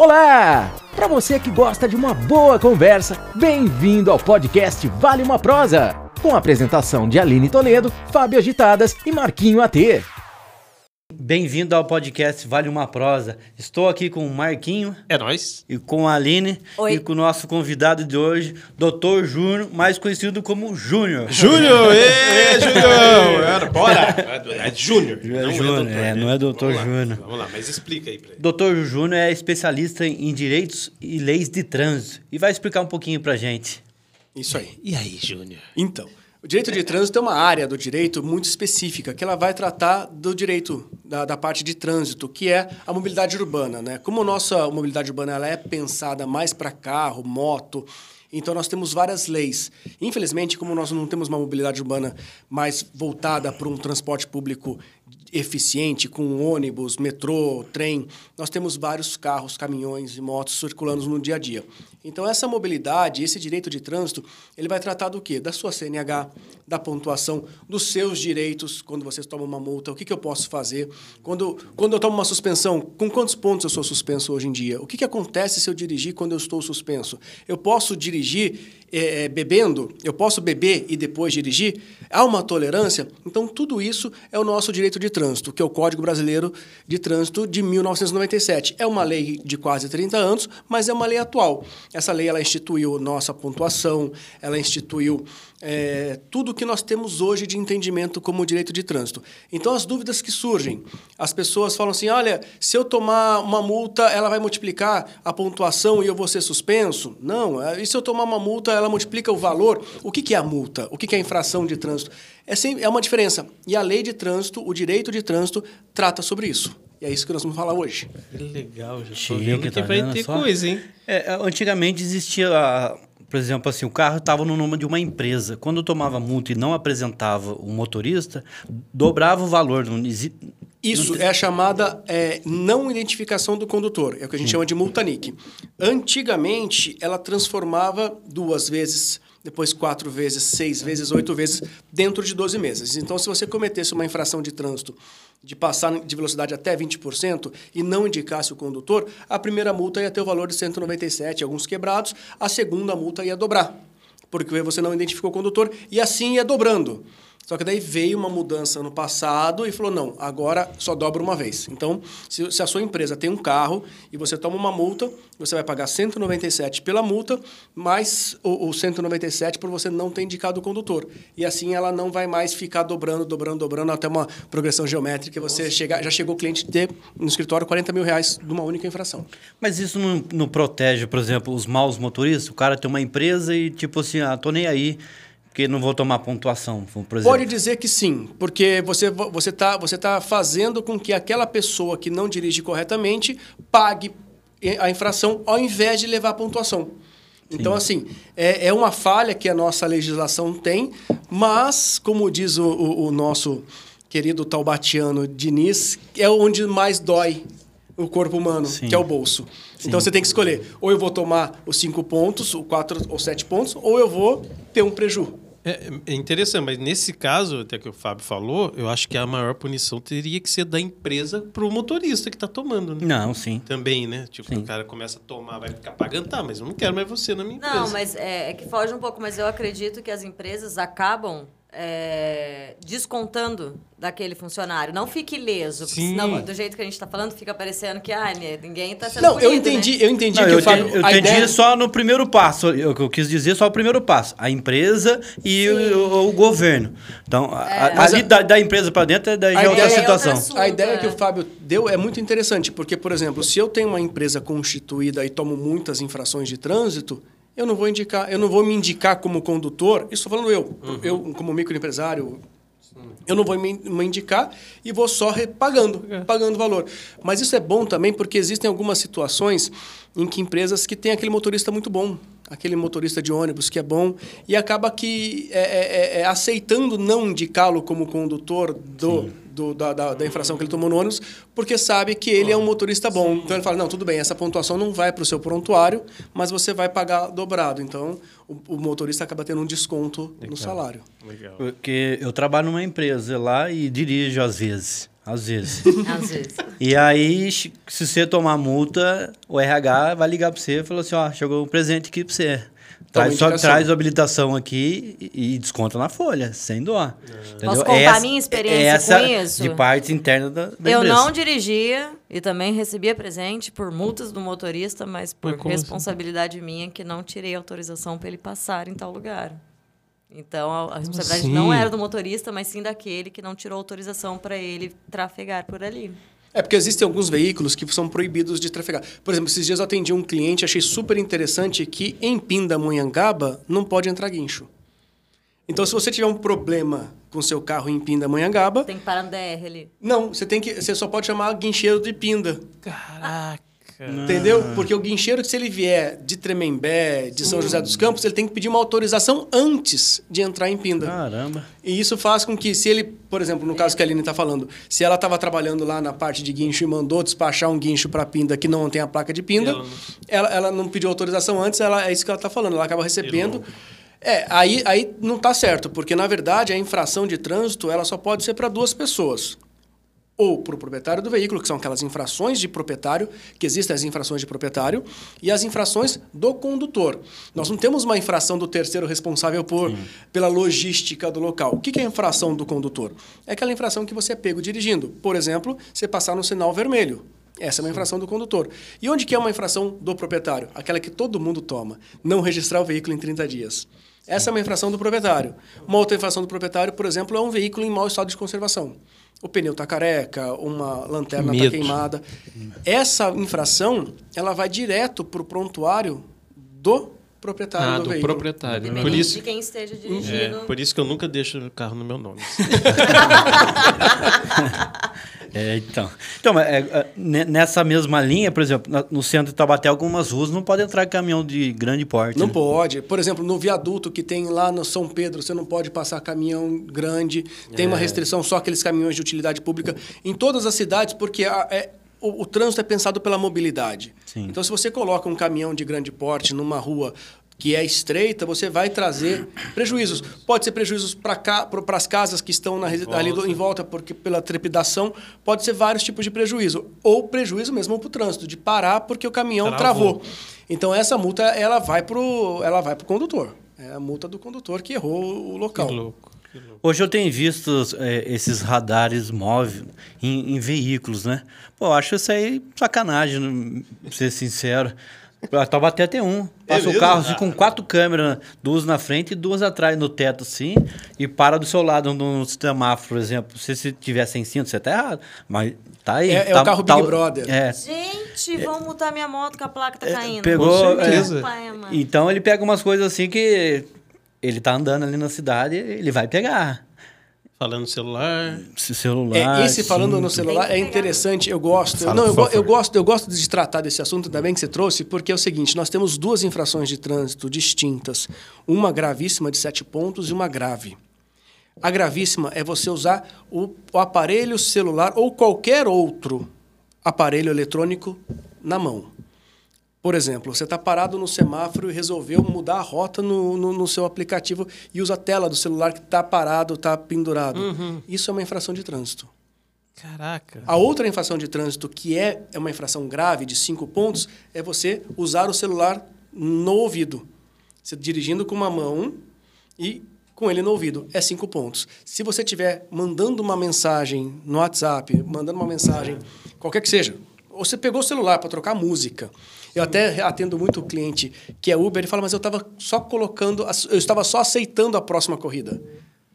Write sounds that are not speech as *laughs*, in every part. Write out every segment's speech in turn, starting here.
Olá! Para você que gosta de uma boa conversa, bem-vindo ao podcast Vale uma Prosa, com a apresentação de Aline Toledo, Fábio Agitadas e Marquinho AT. Bem-vindo ao podcast Vale uma Prosa. Estou aqui com o Marquinho. É nós. E com a Aline. Oi. E com o nosso convidado de hoje, Dr. Júnior, mais conhecido como Júnior. Júnior! *laughs* Ê, Júnior! Bora! É Júnior. É Júnior, é, não é doutor Vamos lá, Júnior. Vamos lá, mas explica aí pra ele. Dr. Júnior é especialista em direitos e leis de trânsito e vai explicar um pouquinho pra gente. Isso aí. E aí, Júnior? Então, o direito de trânsito é uma área do direito muito específica, que ela vai tratar do direito da, da parte de trânsito, que é a mobilidade urbana. Né? Como a nossa mobilidade urbana ela é pensada mais para carro, moto, então nós temos várias leis. Infelizmente, como nós não temos uma mobilidade urbana mais voltada para um transporte público eficiente, com ônibus, metrô, trem, nós temos vários carros, caminhões e motos circulando no dia a dia. Então essa mobilidade, esse direito de trânsito, ele vai tratar do quê? Da sua CNH, da pontuação, dos seus direitos, quando você toma uma multa, o que, que eu posso fazer? Quando, quando eu tomo uma suspensão, com quantos pontos eu sou suspenso hoje em dia? O que, que acontece se eu dirigir quando eu estou suspenso? Eu posso dirigir eh, bebendo? Eu posso beber e depois dirigir? Há uma tolerância? Então, tudo isso é o nosso direito de trânsito, que é o Código Brasileiro de Trânsito de 1997. É uma lei de quase 30 anos, mas é uma lei atual. Essa lei ela instituiu nossa pontuação, ela instituiu é, tudo que nós temos hoje de entendimento como direito de trânsito. Então, as dúvidas que surgem, as pessoas falam assim: olha, se eu tomar uma multa, ela vai multiplicar a pontuação e eu vou ser suspenso? Não. E se eu tomar uma multa, ela multiplica o valor? O que, que é a multa? O que, que é a infração de trânsito? É, sempre, é uma diferença. E a lei de trânsito, o direito de trânsito, trata sobre isso. E é isso que nós vamos falar hoje. Que legal, já tô Chique, vendo que tá vai vendo ter só? coisa, hein? É, antigamente existia, a- por exemplo, assim, o carro estava no nome de uma empresa. Quando eu tomava multa e não apresentava o motorista, dobrava o valor. Não Isso é a chamada é, não identificação do condutor. É o que a gente chama de multa NIC. Antigamente, ela transformava duas vezes, depois quatro vezes, seis vezes, oito vezes, dentro de 12 meses. Então, se você cometesse uma infração de trânsito de passar de velocidade até 20% e não indicasse o condutor, a primeira multa ia ter o valor de 197, alguns quebrados, a segunda multa ia dobrar porque você não identificou o condutor, e assim ia dobrando. Só que daí veio uma mudança no passado e falou: não, agora só dobra uma vez. Então, se, se a sua empresa tem um carro e você toma uma multa, você vai pagar 197 pela multa, mais o, o 197 por você não ter indicado o condutor. E assim ela não vai mais ficar dobrando, dobrando, dobrando até uma progressão geométrica. e Você chega, já chegou o cliente ter no escritório 40 mil reais de uma única infração. Mas isso não, não protege, por exemplo, os maus motoristas? O cara tem uma empresa e, tipo assim, ah, tô nem aí, porque não vou tomar pontuação, por exemplo. Pode dizer que sim, porque você você está você tá fazendo com que aquela pessoa que não dirige corretamente pague a infração ao invés de levar a pontuação. Então, assim, é, é uma falha que a nossa legislação tem, mas, como diz o, o- o nosso querido taubatiano Diniz, é onde mais dói o corpo humano, Sim. que é o bolso. Então, você tem que escolher, ou eu vou tomar os cinco pontos, ou quatro ou sete pontos, ou eu vou ter um preju. É, é interessante, mas nesse caso, até que o Fábio falou, eu acho que a maior punição teria que ser da empresa pro motorista que tá tomando, né? Não, sim. Também, né? Tipo, Sim. o cara começa a tomar, vai ficar pagando, tá, mas eu não quero mais você na minha empresa. Não, mas é, é que foge um pouco, mas eu acredito que as empresas acabam é, descontando daquele funcionário. Não fique ileso, porque Sim. senão, do jeito que a gente está falando, fica parecendo que ah, né, ninguém está sendo Não, eu punido, entendi, né? eu entendi Não, que eu o Fábio, entendi, eu a entendi ideia- só no primeiro passo. Eu, eu quis dizer só o primeiro passo. A empresa e o, o governo. Então, a- a- ali a- da, da empresa para dentro é daí A é outra é situação. outra assunto, A ideia é. que o Fábio deu é muito interessante, porque, por exemplo, se eu tenho uma empresa constituída e tomo muitas infrações de trânsito, eu não vou indicar, eu não vou me indicar como condutor, isso estou falando eu, eu como microempresário, eu não vou me, indicar e vou só re- pagando, pagando valor. Mas isso é bom também porque existem algumas situações em que empresas que têm aquele motorista muito bom, aquele motorista de ônibus que é bom e acaba que é, é, é, é, aceitando não indicá-lo como condutor do, do- da, da, da infração que ele tomou no ônibus, porque sabe que ele é um motorista bom. Então ele fala, não, tudo bem, essa pontuação não vai para o seu prontuário, mas você vai pagar dobrado. Então o, o motorista acaba tendo um desconto no salário. Legal. Porque eu trabalho numa empresa lá e dirijo às vezes. Às vezes. *laughs* Às vezes. E aí, se você tomar multa, o RH vai ligar para você e falar assim, ó, chegou um presente aqui para você. Traz, só, traz a habilitação aqui e, e desconta na folha, sem dó. Entendeu? Posso contar Essa- a minha experiência essa com isso? De parte interna da, da Eu empresa. não dirigia e também recebia presente por multas do motorista, mas por Mas como assim? responsabilidade minha que não tirei autorização para ele passar em tal lugar. Então a, a responsabilidade assim? não era do motorista, mas sim daquele que não tirou autorização para ele trafegar por ali. É porque existem alguns veículos que são proibidos de trafegar. Por exemplo, esses dias eu atendi um cliente, achei super interessante que em Pindamonhangaba não pode entrar guincho. Então, se você tiver um problema com seu carro em Pindamonhangaba, Tem que parar no DR ali. não, você tem que, você só pode chamar guincheiro de Pinda. Caraca. Entendeu? Porque o guincheiro, se ele vier de Tremembé, de São José dos Campos, ele tem que pedir uma autorização antes de entrar em Pinda. Caramba. E isso faz com que, se ele, por exemplo, no caso que a Aline está falando, se ela estava trabalhando lá na parte de guincho e mandou despachar um guincho para Pinda que não tem a placa de Pinda, Ela não- ela, ela não pediu autorização antes, ela, é isso que ela está falando, ela acaba recebendo. É, aí, aí não está certo, porque na verdade a infração de trânsito ela só pode ser para duas pessoas. Ou para o proprietário do veículo, que são aquelas infrações de proprietário, que existem as infrações de proprietário, e as infrações do condutor. Nós não temos uma infração do terceiro responsável por, pela logística do local. O que que é a infração do condutor? É aquela infração que você é pego dirigindo. Por exemplo, você passar no sinal vermelho. Essa é uma infração do condutor. E onde que é uma infração do proprietário? Aquela que todo mundo toma. Não registrar o veículo em 30 dias. Essa é uma infração do proprietário. Uma outra infração do proprietário, por exemplo, é um veículo em mau estado de conservação. O pneu está careca, uma lanterna está queimada. Essa infração, ela vai direto para o prontuário do proprietário Ah, do, do veículo. proprietário. Independente Por isso, de quem esteja é, dirigindo. por isso que eu nunca deixo o carro no meu nome. *laughs* *laughs* É, então. Então, é, é, ne- nessa mesma linha, por exemplo, no centro de Taubaté, algumas ruas não pode entrar caminhão de grande porte. Não né? pode. Por exemplo, no viaduto que tem lá no São Pedro, você não pode passar caminhão grande. Tem É. uma restrição só aqueles caminhões de utilidade pública em todas as cidades, porque a- é- o, o trânsito é pensado pela mobilidade. Sim. Então, se você coloca um caminhão de grande porte numa rua que é estreita, você vai trazer prejuízos. Pode ser prejuízos para as casas que estão na, ali do- em volta, porque pela trepidação, pode ser vários tipos de prejuízo. Ou prejuízo mesmo para o trânsito, de parar porque o caminhão Travou. travou. Então essa multa ela vai pro ela vai pro condutor. É a multa do condutor que errou o Que local. louco. que louco. Hoje eu tenho visto é, esses radares móveis em, em veículos, né? Pô, eu acho isso aí sacanagem, né? pra ser sincero. A Taubaté tem um. Passa o mesmo? carro assim, com quatro câmeras, duas na frente e duas atrás no teto, assim, e para do seu lado no semáforo, por exemplo. Se você tiver sem cinto, você tá errado. Mas tá aí. É- é tá- o carro tá- Big Brother. É. Gente, vão multar minha moto que a placa tá caindo. Pegou. Com é, certeza. Pai, mano. então ele pega umas coisas assim que ele tá andando ali na cidade, ele vai pegar. Falando no celular. Esse celular. É, esse falando cinto. no celular é interessante, eu gosto. Fala, não, eu, eu gosto, eu gosto de tratar desse assunto, ainda bem que você trouxe, porque é o seguinte, nós temos duas infrações de trânsito distintas, uma gravíssima de sete pontos e uma grave. A gravíssima é você usar o, o aparelho celular ou qualquer outro aparelho eletrônico na mão. Por exemplo, você está parado no semáforo e resolveu mudar a rota no, no, no seu aplicativo e usa a tela do celular que está parado, está pendurado. Isso é uma infração de trânsito. Caraca. A outra infração de trânsito, que é é uma infração grave de cinco pontos, é você usar o celular no ouvido. Você dirigindo com uma mão e com ele no ouvido. É cinco pontos. Se você estiver mandando uma mensagem no WhatsApp, mandando uma mensagem, qualquer que seja, ou você pegou o celular para trocar música. Eu até atendo muito cliente que é Uber, ele fala, mas eu estava só colocando, eu estava só aceitando a próxima corrida.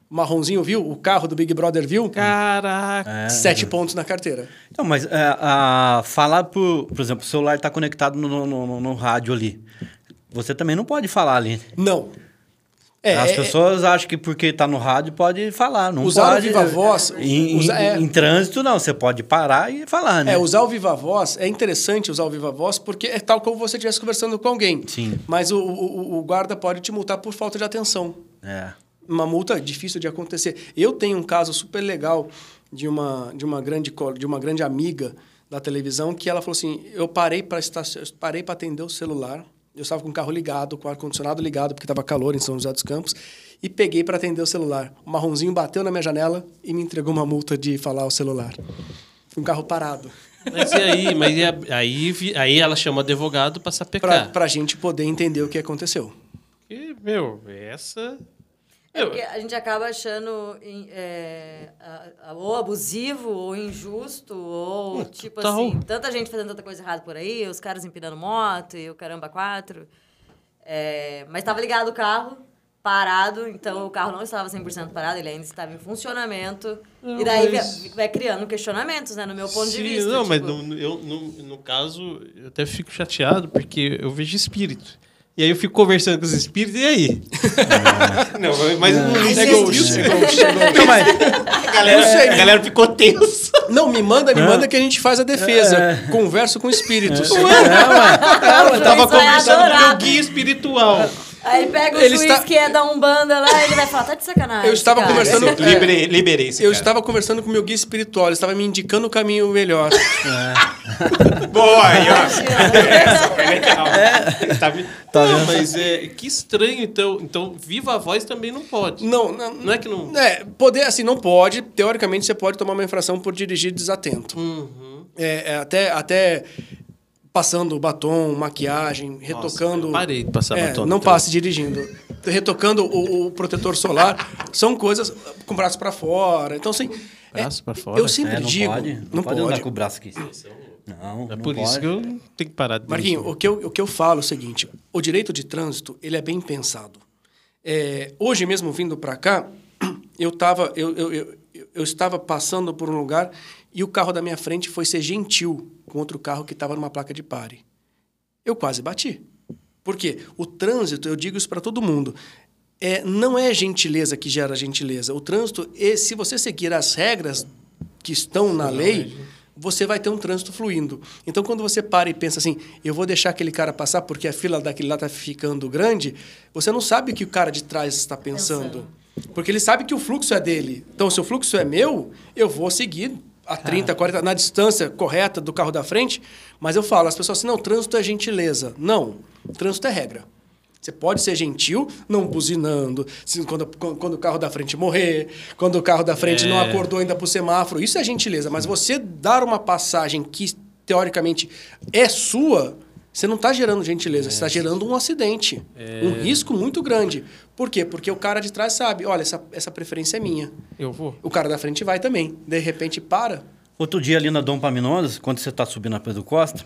O marronzinho viu? O carro do Big Brother viu? Caraca. Sete pontos na carteira. Então, mas é, a, falar por, por exemplo, o celular está conectado no, no, no- no rádio ali. Você também não pode falar ali. Não. É, As é- pessoas acham que porque está no rádio pode falar. Não Usar o pode. viva voz, Em, usa- é. em trânsito, não. Você pode parar e falar, né? É, usar o viva voz, é interessante usar o viva voz porque é tal como você estivesse conversando com alguém. Sim. Mas o, o, o guarda pode te multar por falta de atenção. É. Uma multa difícil de acontecer. Eu tenho um caso super legal de uma, de uma, grande, de uma grande amiga da televisão que ela falou assim: eu parei para parei para atender o celular Eu estava com o carro ligado, com o ar-condicionado ligado, porque estava calor em São José dos Campos, e peguei para atender o celular. O marronzinho bateu na minha janela e me entregou uma multa de falar o celular. Um carro parado. Mas e aí? Mas e a- aí, vi- aí ela chama o advogado pra sapecar. Para a gente poder entender o que aconteceu. E, meu, essa. É porque a gente acaba achando é, ou abusivo, ou injusto, ou tipo total. assim, tanta gente fazendo tanta coisa errada por aí, os caras empinando moto e o caramba quatro. É, mas estava ligado o carro, parado, então o carro não estava 100% parado, ele ainda estava em funcionamento. Não, e daí mas- vai, vai criando questionamentos, né, no meu ponto de Sim, vista. Não, mas tipo, no, eu, no, no caso, eu até fico chateado porque eu vejo espírito. E aí eu fico conversando com os espíritos, e aí? *laughs* não, mas não, não É ghost. é ghost, é ghost. Não, mas a galera, Não sei. a galera ficou tensa. Não, me manda, me manda que a gente faz a defesa. Converso com espíritos. eu tava Isso vai conversando com o meu guia espiritual. Aí ele pega o Ele juiz está- que é da Umbanda lá e ele vai falar, tá de sacanagem. Eu estava cara. conversando- liberei, liberei Eu cara. estava conversando com o meu guia espiritual, ele estava me indicando o caminho melhor. *laughs* Boa, aí, ó. Essa foi legal. Tá, vi- Tá não, vendo? mas é, que estranho, então. Então, viva a voz também não pode. Não, não, Não é que não... É, poder, assim, não pode. Teoricamente, você pode tomar uma infração por dirigir desatento. Uhum. É, é, até, até passando batom, maquiagem, retocando. eu parei de passar É, batom, Não então. passe dirigindo. Retocando o, o protetor solar. são coisas com o braço para fora. Então, assim. é, Braço pra fora? Eu sempre É, não digo. pode. Não, não pode, pode. andar com o braço aqui. Não, É não por isso pode. que eu tenho que parar de Marquinho, dirigir. o que, eu, o que eu falo é o seguinte: o direito de trânsito ele é bem pensado. É, hoje mesmo vindo para cá, *clears throat* eu, tava, eu, eu, eu, eu estava passando por um lugar e o carro da minha frente foi ser gentil com outro carro que estava numa placa de pare. Eu quase bati. Por quê? O trânsito, eu digo isso para todo mundo, é, não é gentileza que gera gentileza. O trânsito, é, se você seguir as regras que estão na lei, você vai ter um trânsito fluindo. Então, quando você para e pensa assim, eu vou deixar aquele cara passar porque a fila daquele lá está ficando grande, você não sabe o que o cara de trás está pensando. Porque ele sabe que o fluxo é dele. Então, se o fluxo é meu, eu vou seguir a 30, 40, na distância correta do carro da frente, mas eu falo, as pessoas assim, não, trânsito é gentileza. Não, trânsito é regra. Você pode ser gentil, não buzinando, quando, quando o carro da frente morrer, quando o carro da frente não É. acordou ainda pro semáforo. Isso é gentileza. Mas você dar uma passagem que, teoricamente, é sua, você não está gerando gentileza, você está gerando um acidente. Um risco muito grande. Por quê? Porque o cara de trás sabe, olha, essa, essa preferência é minha. Eu vou. O cara da frente vai também. De repente, para. Outro dia ali na Dom Paminones, quando você tá subindo a Pedro Costa,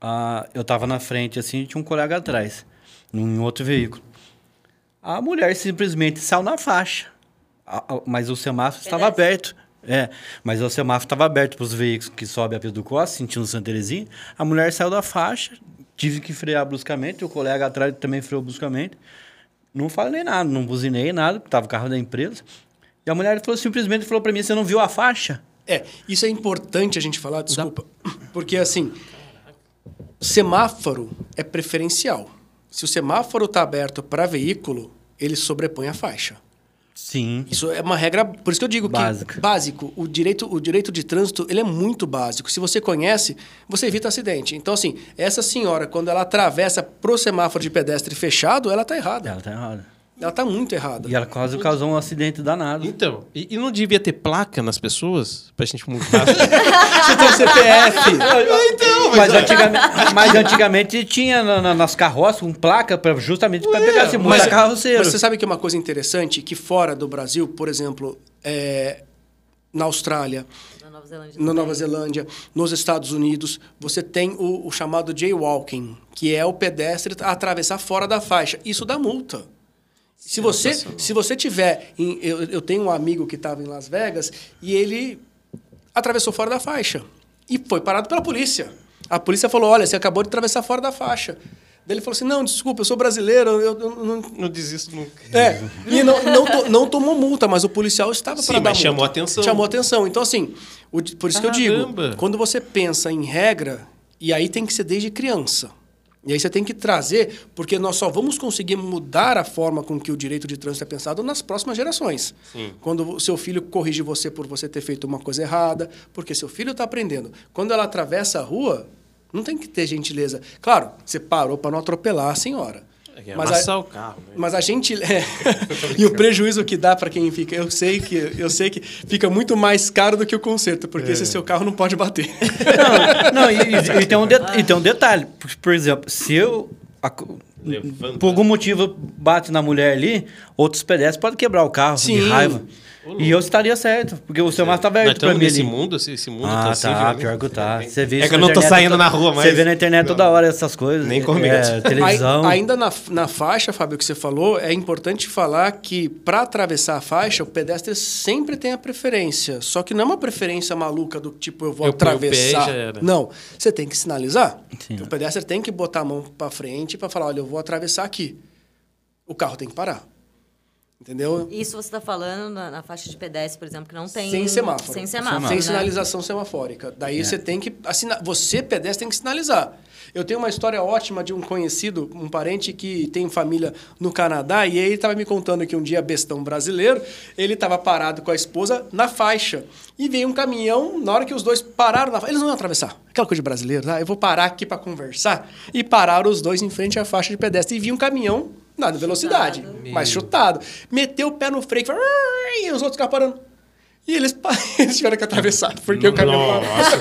ah, eu tava na frente assim e tinha um colega atrás, num outro veículo. A mulher simplesmente saiu na faixa, mas o semáforo estava aberto. É, mas o semáforo estava aberto para os veículos que sobem a Pedro Costa, sentindo Santa Terezinha. A mulher saiu da faixa, tive que frear bruscamente, o colega atrás também freou bruscamente. Não falei nada, não buzinei nada, estava o carro da empresa. E a mulher falou, simplesmente falou para mim, você não viu a faixa? É, isso é importante a gente falar, desculpa. Porque, assim, semáforo é preferencial. Se o semáforo está aberto para veículo, ele sobrepõe a faixa. Sim. Isso é uma regra, por isso que eu digo Básica. que básico, o direito, o direito de trânsito, ele é muito básico. Se você conhece, você evita acidente. Então assim, essa senhora quando ela atravessa pro semáforo de pedestre fechado, ela tá errada. Ela tá errada. Ela tá muito errada. E ela quase causou um acidente danado. Então, e, e não devia ter placa nas pessoas pra gente multar? *laughs* Você tem CPF. então, Mas antigamente, mas antigamente tinha na- na- nas carroças um placa pra, justamente para pegar esse Mas carroceiro. Mas você sabe que é uma coisa interessante que fora do Brasil, por exemplo, é, na Austrália, Na Nova Zelândia. na. Nova Zelândia, nos Estados Unidos, você tem o, o chamado jaywalking, que é o pedestre atravessar fora da faixa. Isso dá multa. Se você, se você tiver. em- eu, eu tenho um amigo que estava em Las Vegas e ele atravessou fora da faixa. E foi parado pela polícia. A polícia falou: olha, você acabou de atravessar fora da faixa. Daí ele falou assim: não, desculpa, eu sou brasileiro, eu, eu não. não desisto nunca. É, e não, não, to- não tomou multa, mas o policial estava para dar mas multa. chamou atenção. Chamou atenção. Então, assim, o por isso que eu digo, Caramba. quando você pensa em regra, e aí tem que ser desde criança. E aí você tem que trazer, porque nós só vamos conseguir mudar a forma com que o direito de trânsito é pensado nas próximas gerações. Quando o seu filho corrige você por você ter feito uma coisa errada, porque seu filho está aprendendo. Quando ela atravessa a rua, Não tem que ter gentileza. Claro, você parou para não atropelar a senhora. É, Mas amassar a- o carro, né? Mas a gente *laughs* é, *laughs* e o prejuízo que dá para quem fica, eu sei que eu sei que fica muito mais caro do que o conserto, porque esse seu carro não pode bater. Não, não e, e- e tem um de- e tem um detalhe. Por, por exemplo, se eu. a por algum motivo bate na mulher ali, outros pedestres podem quebrar o carro de Sim. raiva. E eu estaria certo, porque o seu mar tá aberto pra estamos mim nesse ali. mundo, esse, esse mundo Ah, tá assim, tá, pior que tá. Você vê É que eu não tô saindo toda- na rua mais. Você vê na internet toda hora essas coisas. Nem comete. É, televisão. Ai- Ainda na, na faixa, Fábio, que você falou, é importante falar que para atravessar a faixa, o pedestre sempre tem a preferência. Só que não é uma preferência maluca do tipo, eu vou Eu atravessar. já era. Não, você tem que sinalizar. Sim. O pedestre tem que botar a mão para frente para falar, olha, eu vou atravessar aqui. O carro tem que parar. Entendeu? Isso você está falando na, na faixa de pedestre, por exemplo, que não tem... Sem semáforo. Sem semáforo, Sem né? sinalização semafórica. É. Daí você tem que assinar. Você, pedestre, tem que sinalizar. Eu tenho uma história ótima de um conhecido, um parente que tem família no Canadá, e ele estava me contando que um dia, bestão brasileiro, ele estava parado com a esposa na faixa. E veio um caminhão, na hora que os dois pararam na faixa, eles não iam atravessar. Aquela coisa de brasileiro, tá? Eu vou parar aqui para conversar. E pararam os dois em frente à faixa de pedestre. E vi um caminhão na velocidade, Chutado. mas chutado. Meteu o pé no freio, e os outros ficaram parando. E eles, *laughs* eles tiveram que atravessar, porque o caminhão parou. Nossa,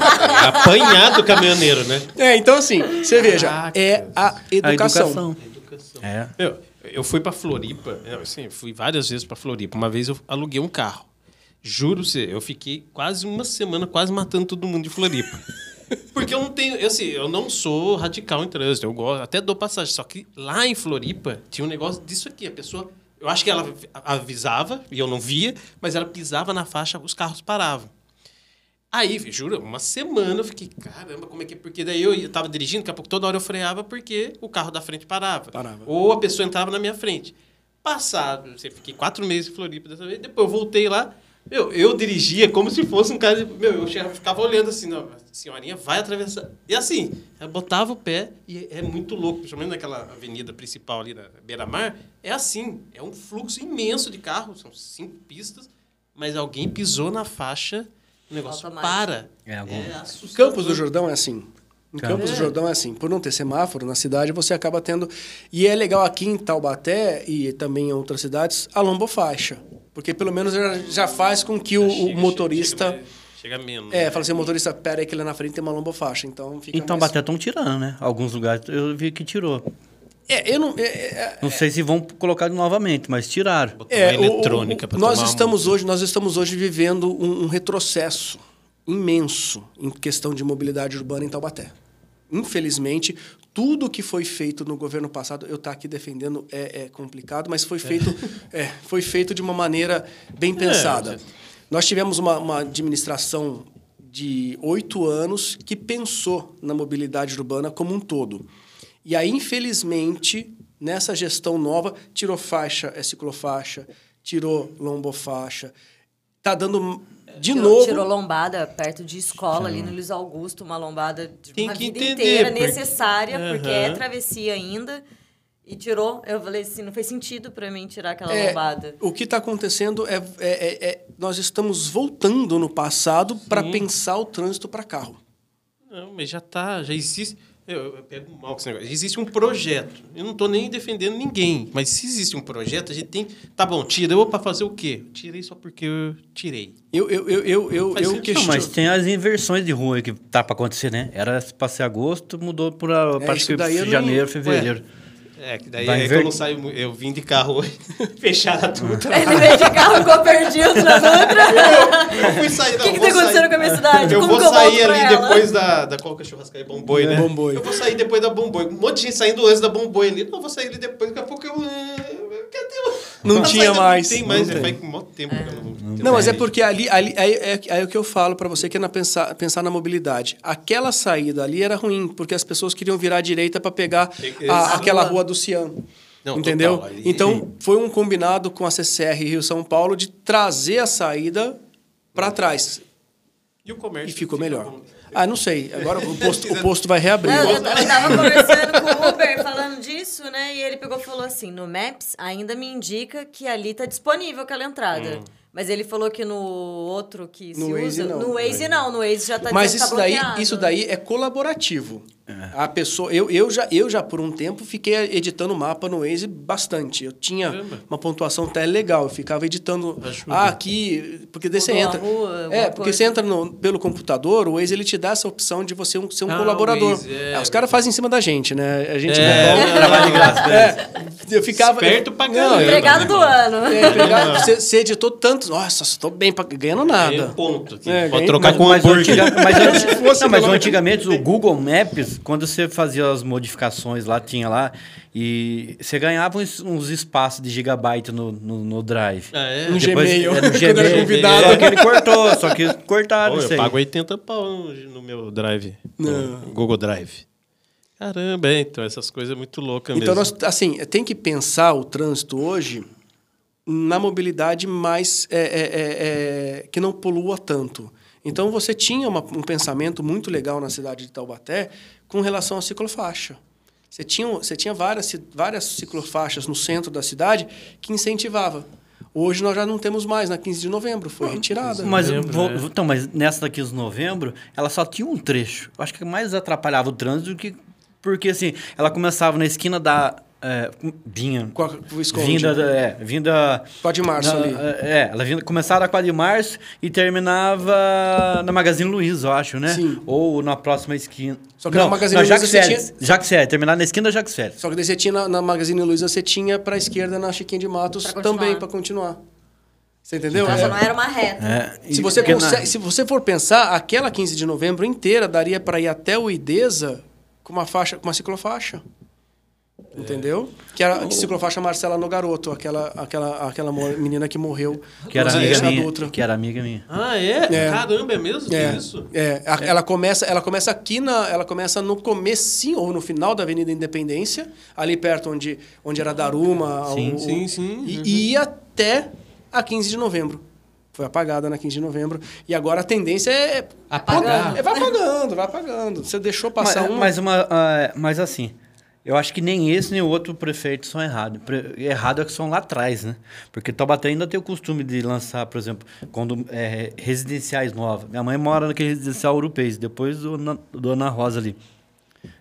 apanhado o caminhoneiro, né? É, então assim, você veja, Caraca. é a A educação. educação. É. Eu, eu fui pra Floripa, eu, assim, fui várias vezes pra Floripa. Uma vez eu aluguei um carro. Juro você, eu fiquei quase uma semana quase matando todo mundo de Floripa. Porque eu não tenho, eu, assim, eu não sou radical em trânsito, eu gosto, até dou passagem. Só que lá em Floripa tinha um negócio disso aqui, a pessoa, eu acho que ela avisava e eu não via, mas ela pisava na faixa, os carros paravam. Aí, juro, uma semana eu fiquei, caramba, como é que é? Porque daí eu, eu tava dirigindo, daqui a pouco toda hora eu freava porque o carro da frente parava. Parava. Ou a pessoa entrava na minha frente. Passado, eu fiquei quatro meses em Floripa dessa vez, depois eu voltei lá, meu, eu dirigia como se fosse um cara, meu, eu chegava, ficava olhando assim, não, a senhorinha vai atravessar. E assim, eu botava o pé e é muito louco, principalmente naquela avenida principal ali na beira-mar, é assim, é um fluxo imenso de carros, são cinco pistas, mas alguém pisou na faixa, o negócio para. É, algum- assustador. Campos do Jordão é assim. Em Campos. Campos do Jordão é assim. Por não ter semáforo na cidade, você acaba tendo. E é legal aqui em Taubaté e também em outras cidades, a lombofaixa. Porque pelo menos já, faz com que o, o Chega- motorista. Chega, chega menos. É, né? fala assim, o motorista, pera aí que lá na frente tem uma lombofaixa. Então fica. Então, mais... bater estão tirando, né? Alguns lugares eu vi que tirou. É, eu não. é, é, Não sei se vão colocar novamente, mas tiraram. Botou É, uma o- o- eletrônica nós estamos hoje nós estamos hoje vivendo um, um retrocesso imenso em questão de mobilidade urbana em Taubaté. Infelizmente, tudo que foi feito no governo passado, eu estou aqui defendendo é, é complicado, mas foi feito é, foi feito de uma maneira bem pensada. Nós tivemos uma, uma administração de oito anos que pensou na mobilidade urbana como um todo. E aí, infelizmente, nessa gestão nova, tirou faixa, é ciclofaixa, tirou lombofaixa. Tá dando de tirou, novo. Tirou lombada perto de escola, ali no Luiz Augusto, uma lombada de Tem uma que vida entender, inteira, porque- necessária, porque é travessia ainda. E tirou, eu falei assim, não fez sentido pra mim tirar aquela É, lombada. o que está acontecendo é, é- é- é- nós estamos voltando no passado para pensar o trânsito para carro. Não, mas já tá, já existe. Eu, eu pego mal com esse negócio. Existe um projeto. Eu não estou nem defendendo ninguém, mas se existe um projeto, a gente tem. Tá bom, tirou para fazer o quê? Tirei só porque eu tirei. Eu, eu, eu, eu, eu, eu questiono. mas tem as inversões de rua que tá para acontecer, né? Era para ser agosto, mudou para É, eu não- janeiro, fevereiro. É, que daí é que eu não saio. Eu vim de carro hoje, *laughs* fecharam tudo. Ele veio de carro, ficou perdido na outra. Eu fui sair, O que, que tá acontecendo com a minha cidade? Eu Como vou que eu sair ali ela? depois da, da. Qual que é a churrascaria? Bomboi, né? Bomboi. Eu vou sair depois da Bomboi. Um monte de gente saindo antes da Bomboi ali. Não, eu vou sair ali depois. Daqui a pouco eu. Não A tinha mais, Não tem não mais. tem. Faz muito tempo que eu não. Não, mas é porque ali, ali aí, é, é o que eu falo para você que é na pensar, pensar na mobilidade. Aquela saída ali era ruim, porque as pessoas queriam virar à direita para pegar Tem- a- aquela rua. do Cian. Não, entendeu? total, ali- Então, foi um combinado com a CCR Rio São Paulo de trazer a saída para trás. E o comércio. E ficou melhor. bom. Ah, não sei. Agora o posto, o posto vai reabrir. Não, eu, eu tava conversando com o *laughs* Uber falando disso. isso, né? E ele pegou e falou assim: no Maps ainda me indica que ali tá disponível aquela entrada. Mas ele falou que no outro que se No Waze, usa. não. No Waze não, no Waze já tá Mas dizendo que isso tá daí, isso daí é colaborativo. A pessoa, eu, eu, já, eu já por um tempo fiquei editando mapa no Waze bastante. Eu tinha Caramba. uma pontuação até legal. Eu ficava editando. Ah, aqui. Porque daí você entra. rua, é, porque coisa. você entra no- pelo computador, o Waze ele te dá essa opção de você um- ser um Ah, colaborador. Waze, é. É, os caras fazem em cima da gente, né? A gente É. Trabalho de graça. É, eu ficava. Esperto pra caramba. Empregado do ano. é, pegava- você, você editou tanto. Nossa, estou bem, pra- ganhando nada. Ganhei um ponto aqui. É, Pode ganhei- trocar Mas, com mas, hambúrguer. antiga- mas, *laughs* antes- não, mas antigamente o Google Maps, quando você fazia as modificações lá, tinha lá, e você ganhava uns, uns espaços de gigabyte no, no, no Drive. Ah, é? No Depois- Gmail, é, no *laughs* era Gmail. convidado. Só que ele cortou, só que cortaram Pô, isso eu aí. pago 80 pau no, meu Drive. Não. no Google Drive. Caramba, é, então essas coisas é muito louca Então, mesmo. nós, assim, tem que pensar o trânsito hoje na mobilidade mais é, é, é, é, que não polua tanto. Então, você tinha uma- um pensamento muito legal na cidade de Taubaté com relação à ciclofaixa. Você tinha, você tinha várias, várias ciclofaixas no centro da cidade que incentivava. Hoje nós já não temos mais, na 15 de novembro, foi retirada. Mas, Novembro, vou- é. então, mas nessa daqui de novembro, ela só tinha um trecho. Eu acho que mais atrapalhava o trânsito do que. Porque assim, ela começava na esquina da. É, vinha. A-. Vinda, da- é, vinda. Só de março na- ali. É, ela vinha, começava na 4 de março e terminava na Magazine Luiza, eu acho, né? Sim. Ou na próxima esquina. Só que na Magazine Luiza Jacques você Félix. Jacques Félix, terminar na esquina da Jacques Félix. Só que daí você tinha na, na Magazine Luiza, você tinha para a esquerda na Chiquinha de Matos Pra também para continuar. Você entendeu? Nossa, É. não era uma reta. É, Se você, porque na- consegue- se você for pensar, aquela 15 de novembro inteira daria para ir até o Idesa com uma faixa, com uma ciclofaixa. Entendeu? Que era a ciclofaixa Marcela no Garoto, aquela, aquela, aquela menina que morreu que era amiga minha. Dutra. Que era amiga minha. Ah, é? É. Caramba, é mesmo? Tem É, isso? é, a- ela começa, ela começa aqui na, ela começa no comecinho ou no final da Avenida Independência, ali perto onde, onde era Daruma, Sim, o- sim, sim, e, uhum. e ia até a 15 de novembro. Foi apagada na 15 de novembro. E agora a tendência é Apagar. É, vai apagando, vai apagando. Você deixou passar mas, um. mas, uma, ah, mas assim, eu acho que nem esse nem o outro prefeito são errados. Pre- Errado é que são lá atrás, né? Porque Taubaté ainda tem o costume de lançar, por exemplo, quando é, residenciais novas. Minha mãe mora naquele residencial europeu, depois do, Ana- do Ana Rosa ali.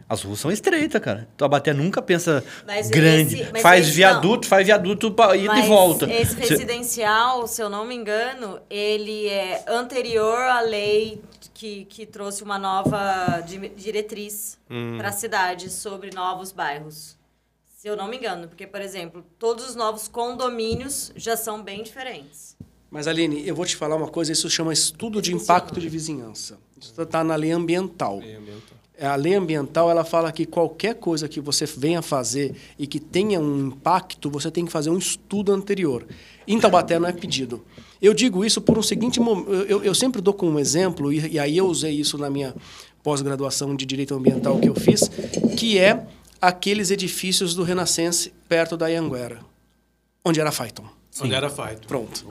As ruas são estreitas, cara. Taubaté nunca pensa Mas grande. esse- faz esse viaduto, faz viaduto para ir Mas de volta. esse residencial, se eu não me engano, ele é anterior à lei que, que trouxe uma nova di- diretriz Hum. para a cidade sobre novos bairros. Se eu não me engano, porque, por exemplo, todos os novos condomínios já são bem diferentes. Mas, Aline, eu vou te falar uma coisa: isso chama estudo de impacto de vizinhança. Isso está na lei ambiental. É, A lei ambiental ela fala que qualquer coisa que você venha fazer e que tenha um impacto, você tem que fazer um estudo anterior. Em Taubaté não é pedido. Eu digo isso por um seguinte momento. Eu, eu sempre dou como exemplo, e, e aí eu usei isso na minha pós-graduação de Direito Ambiental que eu fiz, que é aqueles edifícios do Renascense perto da Ianguera, onde era Phaeton. Onde era feito. Pronto.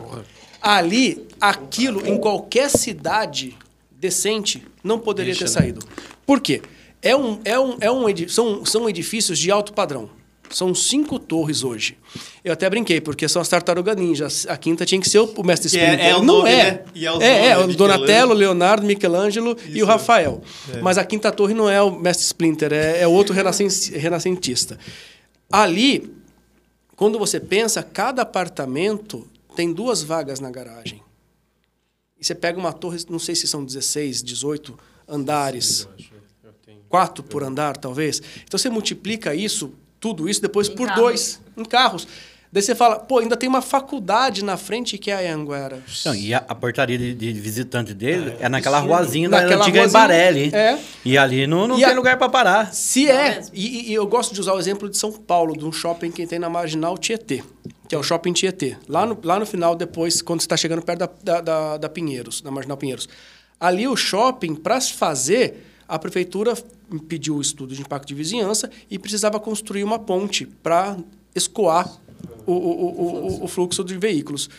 Ali, aquilo, em qualquer cidade decente, não poderia Deixa, ter né? saído. Por quê? É um, é um, é um são, são edifícios de alto padrão. São cinco torres hoje. Eu até brinquei, porque são as tartarugas ninjas. A quinta tinha que ser o, o mestre é- Splinter. é o não nome, é. né? E é os é, é, o Donatello, Michelangelo. Leonardo, Michelangelo e o Rafael. Mas a quinta torre não é o mestre Splinter, é, é outro renascen- renascentista. Ali, quando você pensa, cada apartamento tem duas vagas na garagem. E você pega uma torre, não sei se são 16, 18 andares. Quatro por andar, talvez. Então você multiplica isso, tudo isso, depois Em por carros. dois, em carros. Daí você fala, pô, ainda tem uma faculdade na frente que é a Anguera. Não, e a, a portaria de, de visitante dele é, naquela ruazinha da Naquela antiga ruazinha, Embarelli. é. E ali não, não E tem a- lugar para parar. Se Não é, mesmo. e, e eu gosto de usar o exemplo de São Paulo, de um shopping que tem na Marginal Tietê, que é o Shopping Tietê. Lá no, lá no final, depois, quando você está chegando perto da, da, da, da Pinheiros, da Marginal Pinheiros. Ali o shopping, para se fazer, a prefeitura pediu o estudo de impacto de vizinhança e precisava construir uma ponte para escoar o, o, o, o, fluxo de veículos.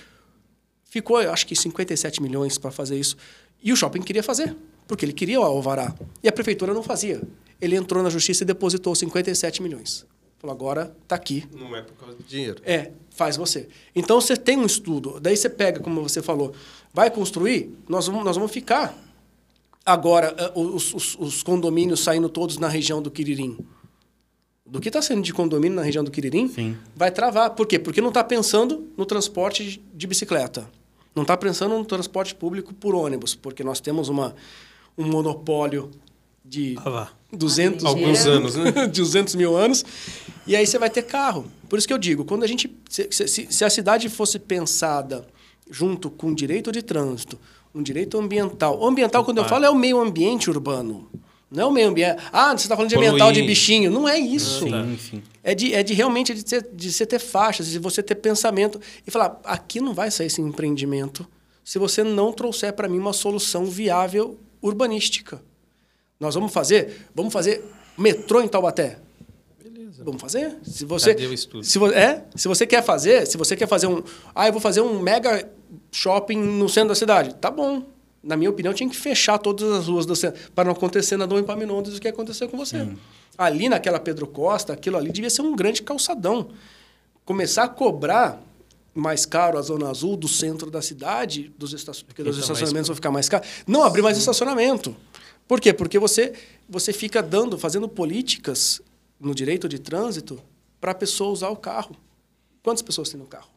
Ficou, acho que 57 milhões para fazer isso. E o shopping queria fazer, porque ele queria o alvará. E a prefeitura não fazia. Ele entrou na justiça e depositou 57 milhões. Falou, agora tá aqui. Não é por causa do dinheiro. É, faz você. Então você tem um estudo, daí você pega, como você falou, vai construir, nós vamos, nós vamos ficar. Agora, eh, os, os, os condomínios saindo todos na região do Quiririm. Do que está sendo de condomínio na região do Quiririm, Sim. vai travar. Por quê? Porque não está pensando no transporte de- bicicleta. Não está pensando no transporte público por ônibus, porque nós temos uma, um monopólio de Ah, vá. 200 Alguns anos, né? *laughs* 200 mil anos. E aí você vai ter carro. Por isso que eu digo, quando a gente. Se, se- se a cidade fosse pensada junto com direito de trânsito, um direito ambiental. O ambiental, quando eu falo, é o meio ambiente urbano. Não é o meio ambiente. Ah, você está falando de ambiental de Poluir. bichinho. Não é isso. Sim, sim. É de, é de realmente de, ser, de você ter faixas, de você ter pensamento. E falar, aqui não vai sair esse empreendimento se você não trouxer para mim uma solução viável urbanística. Nós vamos fazer, vamos fazer metrô em Taubaté. Beleza. Vamos fazer? Se você, Cadê o estudo? Se vo, é, se você quer fazer, se você quer fazer um, ah, eu vou fazer um mega shopping no centro da cidade, tá bom. Na minha opinião, tinha que fechar todas as ruas do centro para não acontecer na Dom Epaminondas o que aconteceu com você. Ali naquela Pedro Costa, aquilo ali devia ser um grande calçadão. Começar a cobrar mais caro a zona azul do centro da cidade, dos porque os mais estacionamentos vão ficar mais caros. Não abrir mais estacionamento. Por quê? Porque você, você fica dando, fazendo políticas no direito de trânsito para a pessoa usar o carro. Quantas pessoas tem no carro?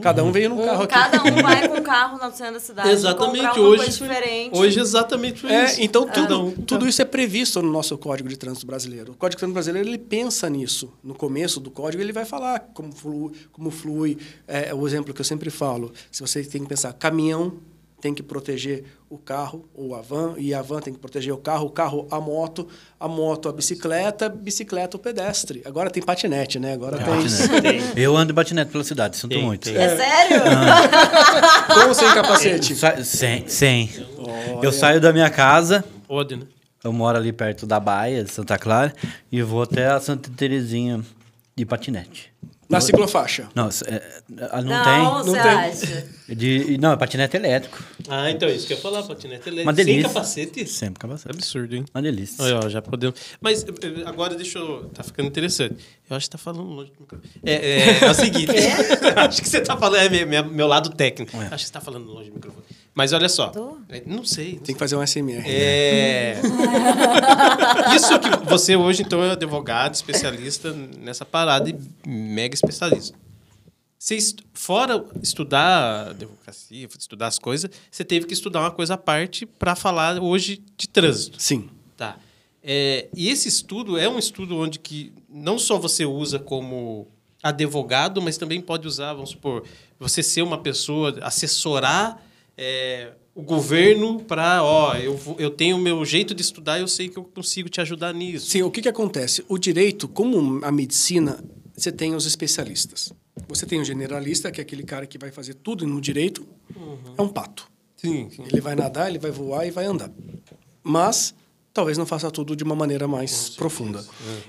Cada um veio num Um- carro aqui. cada um vai com *laughs* um carro no centro da cidade. Exatamente, hoje diferente. Hoje exatamente foi É, isso. então Cada tudo, um. tudo isso é previsto no nosso Código de Trânsito Brasileiro. O Código de Trânsito Brasileiro ele pensa nisso. No começo do código ele vai falar como flui, como flui é, o exemplo que eu sempre falo. Se você tem que pensar, caminhão tem que proteger o carro ou a van, e a van tem que proteger o carro, o carro a moto, a moto a bicicleta, bicicleta o pedestre. Agora tem patinete, né? Agora tem Patinete. Eu ando de patinete pela cidade, sinto Tem, muito. tem. É sério? *laughs* com ou sem capacete. Sa- sem, sem. Eu saio da minha casa, Pode, né? eu moro ali perto da Baia, de Santa Clara, e vou até a Santa Terezinha de patinete. Na ciclofaixa. Não, é, é, não, Não, tem. você Não tem. acha? De, não, é patinete elétrico. Ah, então isso que eu ia falar, patinete elétrico. Uma delícia. Sem capacete? Sempre capacete. Absurdo, hein? Uma delícia. Olha, ó, já podemos. Mas eh, agora deixa eu. Tá ficando interessante. Eu acho que tá falando longe do microfone. É, é, é o seguinte. *laughs* *laughs* acho que você tá falando. É meu, meu- meu lado técnico. Acho que você tá falando longe do microfone. Mas olha só. Tô? Não sei. Tem que fazer um SMR. É. *laughs* Isso que você hoje, então, é advogado, especialista nessa parada e mega especialista. Você, est- fora estudar advocacia, estudar as coisas, você teve que estudar uma coisa à parte para falar hoje de trânsito. Sim. Tá. É, e esse estudo é um estudo onde que não só você usa como advogado, mas também pode usar, vamos supor, você ser uma pessoa, assessorar é, o governo para, ó, eu, eu tenho o meu jeito de estudar eu sei que eu consigo te ajudar nisso. Sim, o que, que acontece? O direito, como a medicina, você tem os especialistas. Você tem o generalista, que é aquele cara que vai fazer tudo no direito, é um pato. Sim, sim. Ele vai nadar, ele vai voar e vai andar. Mas talvez não faça tudo de uma maneira mais profunda.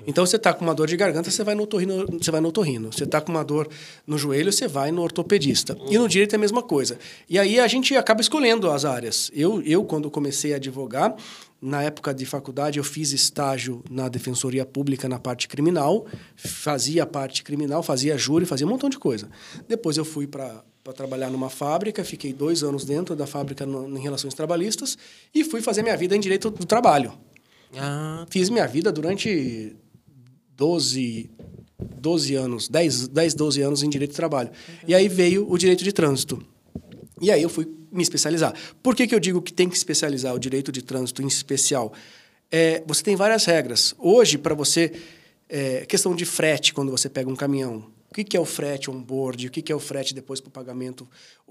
Então você está com uma dor de garganta, você vai no otorrino, você vai no otorrino. Você está com uma dor no joelho, você vai no ortopedista. E no direito é a mesma coisa. E aí a gente acaba escolhendo as áreas. Eu, eu quando comecei a advogar, na época de faculdade, eu fiz estágio na Defensoria Pública na parte criminal, fazia parte criminal, fazia júri, fazia um montão de coisa. Depois eu fui para para trabalhar numa fábrica, fiquei dois anos dentro da fábrica no, em relações trabalhistas e fui fazer minha vida em direito do trabalho. Ah, Fiz minha vida durante 12, 12 anos, 10, 10, 12 anos em direito do trabalho. E aí veio o direito de trânsito. E aí eu fui me especializar. Por que, que eu digo que tem que especializar o direito de trânsito em especial? É, você tem várias regras. Hoje, para você... É, questão de frete, quando você pega um caminhão. O que, que é o frete on-board? O que, que é o frete depois para o pagamento?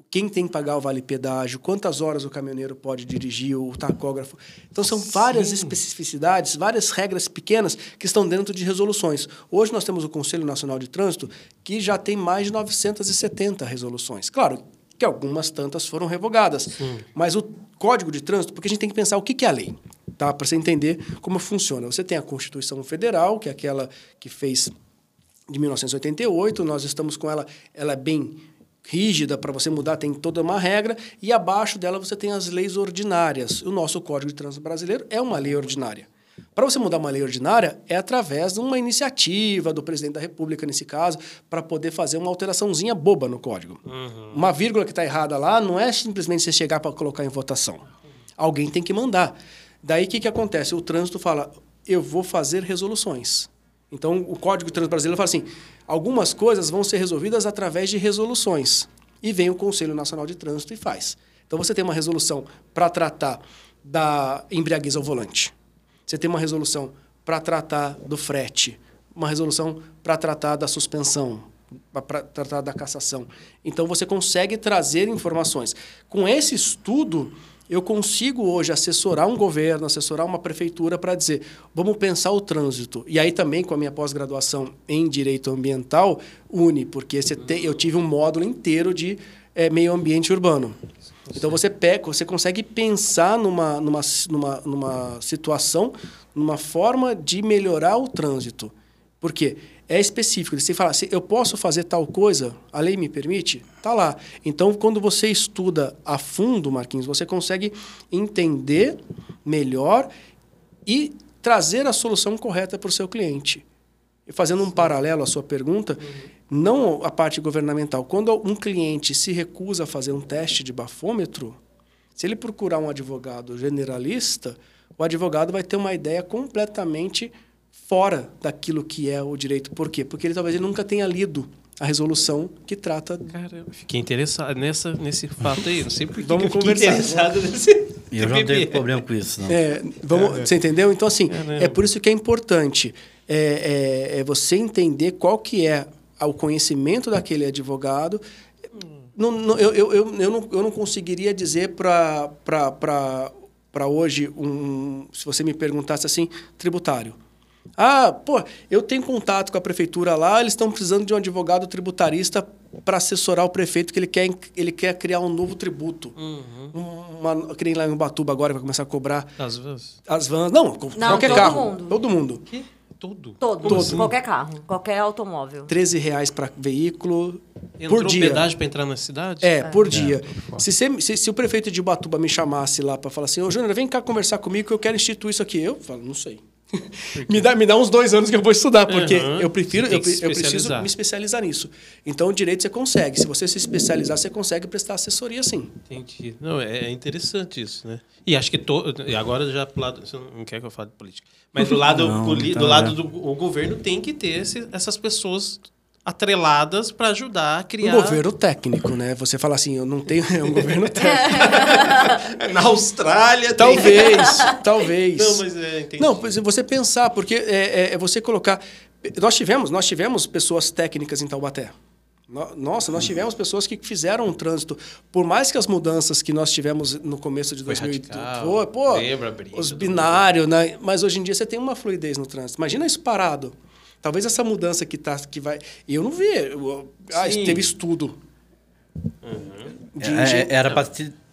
Quem tem que pagar o vale-pedágio? Quantas horas o caminhoneiro pode dirigir? O tacógrafo? Então, são várias especificidades, várias regras pequenas que estão dentro de resoluções. Hoje, nós temos o Conselho Nacional de Trânsito, que já tem mais de 970 resoluções. Claro que algumas tantas foram revogadas, mas o Código de Trânsito, porque a gente tem que pensar o que, que é a lei, tá? para você entender como funciona. Você tem a Constituição Federal, que é aquela que fez de 1988, nós estamos com ela, ela é bem rígida para você mudar, tem toda uma regra, e abaixo dela você tem as leis ordinárias. O nosso Código de Trânsito Brasileiro é uma lei ordinária. Para você mudar uma lei ordinária, é através de uma iniciativa do presidente da República, nesse caso, para poder fazer uma alteraçãozinha boba no código. Uma vírgula que está errada lá não é simplesmente você chegar para colocar em votação. Alguém tem que mandar. Daí o que, que acontece? O trânsito fala: eu vou fazer resoluções. Então, o Código Trânsito Brasileiro fala assim: algumas coisas vão ser resolvidas através de resoluções. E vem o Conselho Nacional de Trânsito e faz. Então, você tem uma resolução para tratar da embriaguez ao volante. Você tem uma resolução para tratar do frete, uma resolução para tratar da suspensão, para tratar da cassação. Então você consegue trazer informações. Com esse estudo, eu consigo hoje assessorar um governo, assessorar uma prefeitura para dizer, vamos pensar o trânsito. E aí também com a minha pós-graduação em direito ambiental, une, porque eu tive um módulo inteiro de é, meio ambiente urbano. Então você pega, você consegue pensar numa, numa, numa, numa situação, numa forma de melhorar o trânsito. Por quê? É específico. Você fala, se eu posso fazer tal coisa, a lei me permite? Tá lá. Então, quando você estuda a fundo, Marquinhos, você consegue entender melhor e trazer a solução correta para o seu cliente. E fazendo um paralelo à sua pergunta, não a parte governamental. Quando um cliente se recusa a fazer um teste de bafômetro, se ele procurar um advogado generalista, o advogado vai ter uma ideia completamente fora daquilo que é o direito. Por quê? Porque ele talvez ele nunca tenha lido a resolução que trata. Caramba, fiquei interessado nessa, nesse fato aí. Não sei por que Vamos que eu fiquei conversar. interessado nesse. E eu já não tenho problema com isso, não. É, vamos, Você entendeu? Então, assim, Caramba. é por isso que é importante é, é, é você entender qual que é o conhecimento daquele advogado. Não, não, eu, eu, eu, eu, não, eu não conseguiria dizer para hoje, um, se você me perguntasse assim, tributário. Ah, pô, eu tenho contato com a prefeitura lá, eles estão precisando de um advogado tributarista para assessorar o prefeito que ele quer, ele quer criar um novo tributo. Uma, que nem lá em Ubatuba agora vai começar a cobrar Às vezes. as vans. Não, qualquer todo carro. mundo. Todo mundo. Que? Todo. Todo, Todo. assim? qualquer carro, qualquer automóvel. 13 reais para veículo Entrou por dia. pedágio para entrar na cidade? É, por dia. Se, você- se- se o prefeito de Ubatuba me chamasse lá para falar assim, ô Júnior, vem cá conversar comigo que eu quero instituir isso aqui. Eu falo, não sei. Me, dá, me dá uns dois anos que eu vou estudar, porque Aham. eu prefiro, eu, eu preciso me especializar nisso. Então, direito você consegue. Se você se especializar, você consegue prestar assessoria sim. Entendi. Não, é, é interessante isso, né? E acho que to... e agora já pro lado, você não quer que eu fale de política, mas do lado Não, poli- tá, do lado do o governo tem que ter esse- essas pessoas atreladas para ajudar a Um criar. governo técnico, né? Você fala assim, eu não tenho... É um *laughs* governo *laughs* técnico. Na Austrália tem. talvez, *laughs* talvez. Não, mas é, entendi. Não, é você pensar, porque é, é- é você colocar. Nós tivemos, nós tivemos pessoas técnicas em Taubaté. No- Nossa, nós tivemos pessoas que fizeram um trânsito. Por mais que as mudanças que nós tivemos no começo de Foi 2000, radical, Pô, pô, lembra os binários, né? Mas hoje em dia você tem uma fluidez no trânsito. Imagina isso parado. Talvez essa mudança que tá, que vai. E eu não vi. eu- ah, teve estudo. De É, engen- era para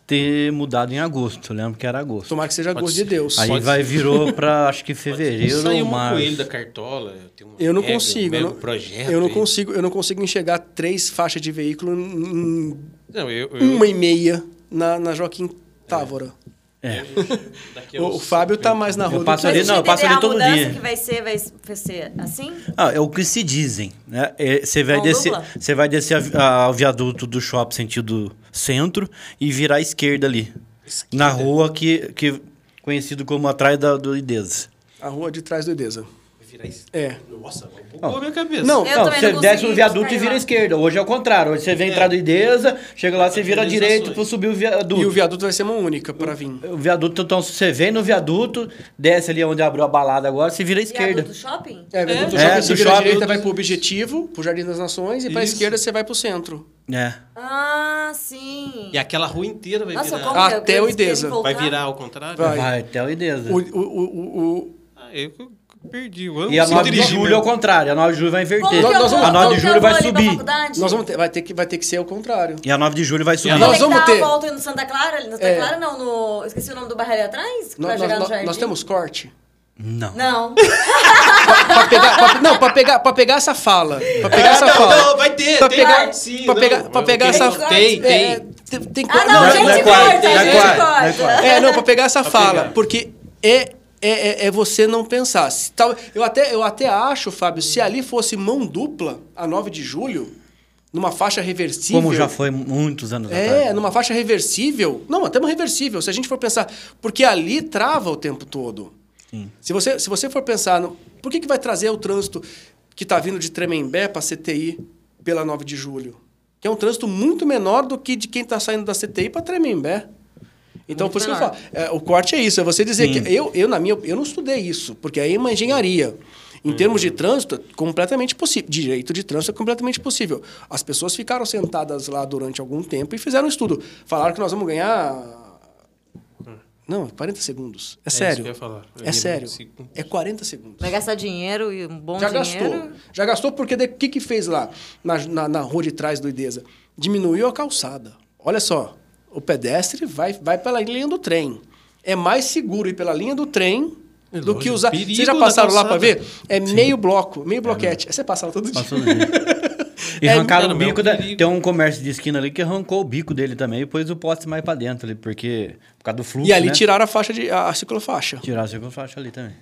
ter mudado em agosto, eu lembro que era agosto. Tomara que seja Pode gosto ser. de Deus. Aí Pode vai ser. virou para acho que *laughs* fevereiro ou março. coelho da cartola. Eu não regra, consigo. um eu não, projeto eu não aí. consigo, eu não consigo enxergar três faixas de veículo em Não, eu, eu, uma e meia na, na Joaquim Távora. É. *laughs* daqui a O, o Fábio tá mais na Eu rua do passo que- ali, não, eu passo ali todo a mudança dia. que vai ser, vai, ser assim? Ah, é o que se dizem, né? É, Você vai descer, você vai descer a- a- o viaduto do shopping sentido centro e virar à esquerda ali, Esquerda. na rua que, que conhecido como atrás da do Idesa. A rua de trás do Edesa. Virar isso. É. Nossa, bugou a minha cabeça. Não, Eu não, também você não desce consegui o viaduto e vira esquerda. Hoje é o contrário. Hoje você vem entrar do Idesa, chega lá, você vira direita para subir o viaduto. E o viaduto vai ser uma única para vir. O viaduto, então, se você vem no viaduto, desce ali onde abriu a balada agora, você vira à esquerda. Viaduto shopping? É, viaduto É, shopping, do você vira shopping- direita, vai pro Objetivo, pro Jardim das Nações, e pra Isso. esquerda você vai pro centro. É. Ah, sim. E aquela rua inteira vai Nossa, virar. Até o Idesa. Vai virar ao contrário? Vai. Vai até o Idesa. O, o, o, o, o- Ah, eu perdi. Eu E a sei 9 de julho é o contrário. A 9 de julho vai inverter. que Nós vou- vamos- A 9 como de que julho vai pra subir. faculdade? nós vamos ter, vai, ter que, vai ter que ser o contrário. E a 9 de julho vai subir. Nós que vamos ter- a volta no Santa Clara, ali no Santa É. Clara não, no... Esqueci o nome do bairro ali atrás, pra Nós, chegar nós- no jardim. nós temos corte. Não. Não. *laughs* pra pegar, pra- não, pra pegar, pra pegar essa fala. Pra pegar essa não, fala. não, vai ter, Pra tem pegar, corte, sim, pra não, pegar, pra pegar tem, essa tem, tem. É, tem, tem Ah, não, Não, gente não é corta, é gente quarto, não é corta. quarto. É, não, pra pegar essa fala. pegar. Porque é, é, é, é você não pensar. Se tal- eu, até, eu até acho, Fábio, se ali fosse mão dupla, a 9 de julho, numa faixa reversível. Como já foi muitos anos É, atrás. numa faixa reversível. Não, até uma reversível, se a gente for pensar. Porque ali trava o tempo todo. Se você, se você for pensar, no, por que, que vai trazer o trânsito que está vindo de Tremembé para CTI pela 9 de julho? Que é um trânsito muito menor do que de quem está saindo da CTI para Tremembé. Então, Muito por isso que eu falo, é, o corte é isso, é você dizer Sim. que eu, eu, na minha, eu não estudei isso, porque aí é uma engenharia. Em termos de trânsito, é completamente possível. Direito de trânsito é completamente possível. As pessoas ficaram sentadas lá durante algum tempo e fizeram um estudo. Falaram que nós vamos ganhar. Não, 40 segundos. É, isso sério. que eu ia falar. Eu É ia sério. É 40 segundos. Vai gastar dinheiro e um bom Já dinheiro. gastou. Já gastou porque o que, que fez lá na, na, na rua de trás do Idesa? Diminuiu a calçada. Olha só, o pedestre vai, vai pela linha do trem. É mais seguro ir pela linha do trem É do que usar. Vocês já passaram lá para ver? É meio bloco, meio bloquete. Você passa lá todo dia. Passou *laughs* do dia. E É, arrancaram cara, o é bico da... perigo. Tem um comércio de esquina ali que arrancou o bico dele também e pôs o poste mais pra dentro ali, porque... Por causa do fluxo, E ali né? tiraram a faixa de a, a ciclofaixa. Tiraram a ciclofaixa ali também.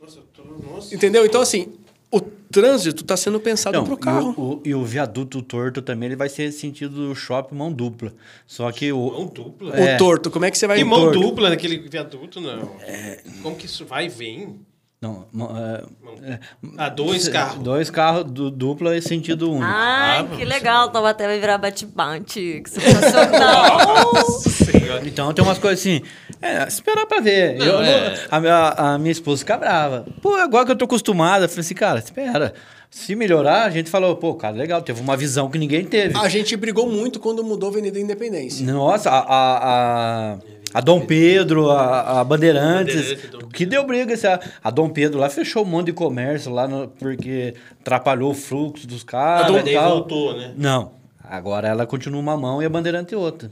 Nossa, eu tô- nossa. Entendeu? Então, assim, o trânsito está sendo pensado para o carro. E o, e viaduto torto também, ele vai ser sentido do shopping mão dupla. Só que o... Mão dupla? É. O torto, como é que você vai... O mão torto? dupla naquele viaduto, não. É. Como que isso vai e vem? Não, é, é, Ah, dois carros. Dois carros du- dupla e sentido único. Ai, Ah, que legal. Taubaté vai virar bate-bate. Que sensacional. *laughs* Nossa senhora. Então tem umas coisas assim, é, esperar pra ver. Não, Eu é. a, minha, a minha esposa fica brava. Pô, agora que eu tô acostumada, eu falei assim, cara, espera. Se melhorar, a gente falou, pô, cara, legal, teve uma visão que ninguém teve. A gente brigou muito quando mudou a Avenida Independência. Nossa, a, a, a, a Dom Pedro, a, a Bandeirantes, Bandeirante, Dom que deu briga. esse- A, a Dom Pedro lá fechou um monte de comércio lá, no- porque atrapalhou o fluxo dos carros e daí tal. voltou, né? Não, agora ela continua uma mão e a Bandeirante outra.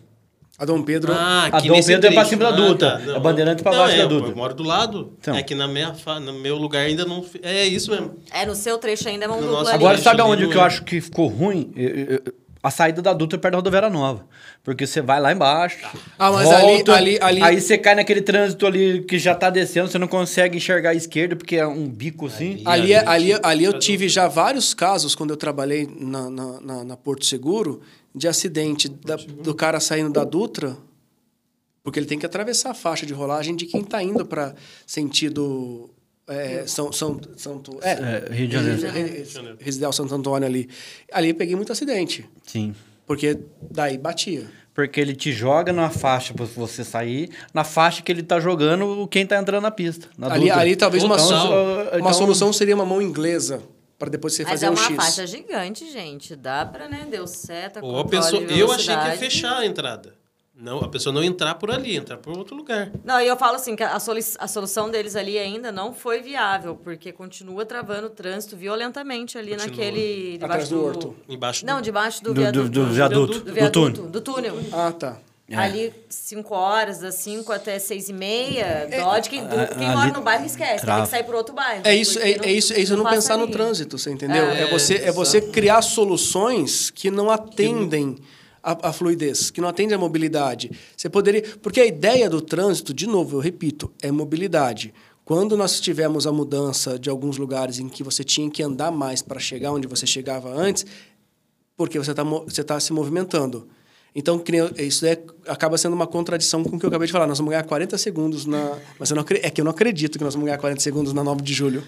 A Dom Pedro... Ah, A Dom Pedro é pra trecho. cima da Ah, tá, não. a Bandeirante pra Não, baixo é, da Dutra. Eu moro do lado. Então. É que na minha, fa- no meu lugar ainda não... É isso mesmo. É, no seu trecho ainda é mão No dupla ali. Agora, sabe ali aonde que eu é. acho que ficou ruim? Eu- eu- eu- A saída da Dutra perto da rodoviária nova. Porque você vai lá embaixo. Ah, mas ali- volta, ali- ali- Aí você cai naquele trânsito ali que já tá descendo, você não consegue enxergar a esquerda, porque é um bico assim. Ali, ali, Ali- ali eu tive já vários casos, quando eu trabalhei na, na, na- na Porto Seguro, de acidente da- do cara saindo da Dutra, porque ele tem que atravessar a faixa de rolagem de quem está indo para sentido é, São, São, Santo, é, É, Rio de Janeiro. Re- Re- Residencial Santo Antônio ali. Ali eu peguei muito acidente, Sim. porque daí batia. Porque ele te joga na faixa pra você sair, na faixa que ele tá jogando quem tá entrando na pista. na Ali, ali talvez uma, Total. so- uma Então- solução seria uma mão inglesa, para depois você Mas fazer é um uma X. faixa gigante, gente. Dá pra, né? Deu seta, Ou a pessoa... de Eu achei que ia fechar a entrada. Não, a pessoa não entrar por ali, entrar por outro lugar. Não, e eu falo assim, que a, soli- a solução deles ali ainda não foi viável, porque continua travando o trânsito violentamente ali Continua. naquele... Atrás debaixo do horto. Embaixo Não, do... debaixo do, Do- do- viaduto. do viaduto, Do do viaduto, túnel. do túnel. Ah, tá. Ali, 5 horas, das 5 até 6 e meia, dodge. Quem, a- quem ali mora no bairro esquece, trava. tem que sair por outro bairro. É isso, é, porque é isso, é isso não passa pensar no trânsito, você entendeu? É, É, você, é você criar soluções que não atendem a, a fluidez, que não atendem a mobilidade. Você poderia. Porque a ideia do trânsito, de novo, eu repito, é mobilidade. Quando nós tivemos a mudança de alguns lugares em que você tinha que andar mais para chegar onde você chegava antes, porque você está você tá se movimentando. Então, isso é, acaba sendo uma contradição com o que eu acabei de falar. Nós vamos ganhar 40 segundos na. Mas eu não, é que eu não acredito que nós vamos ganhar 40 segundos na 9 de julho.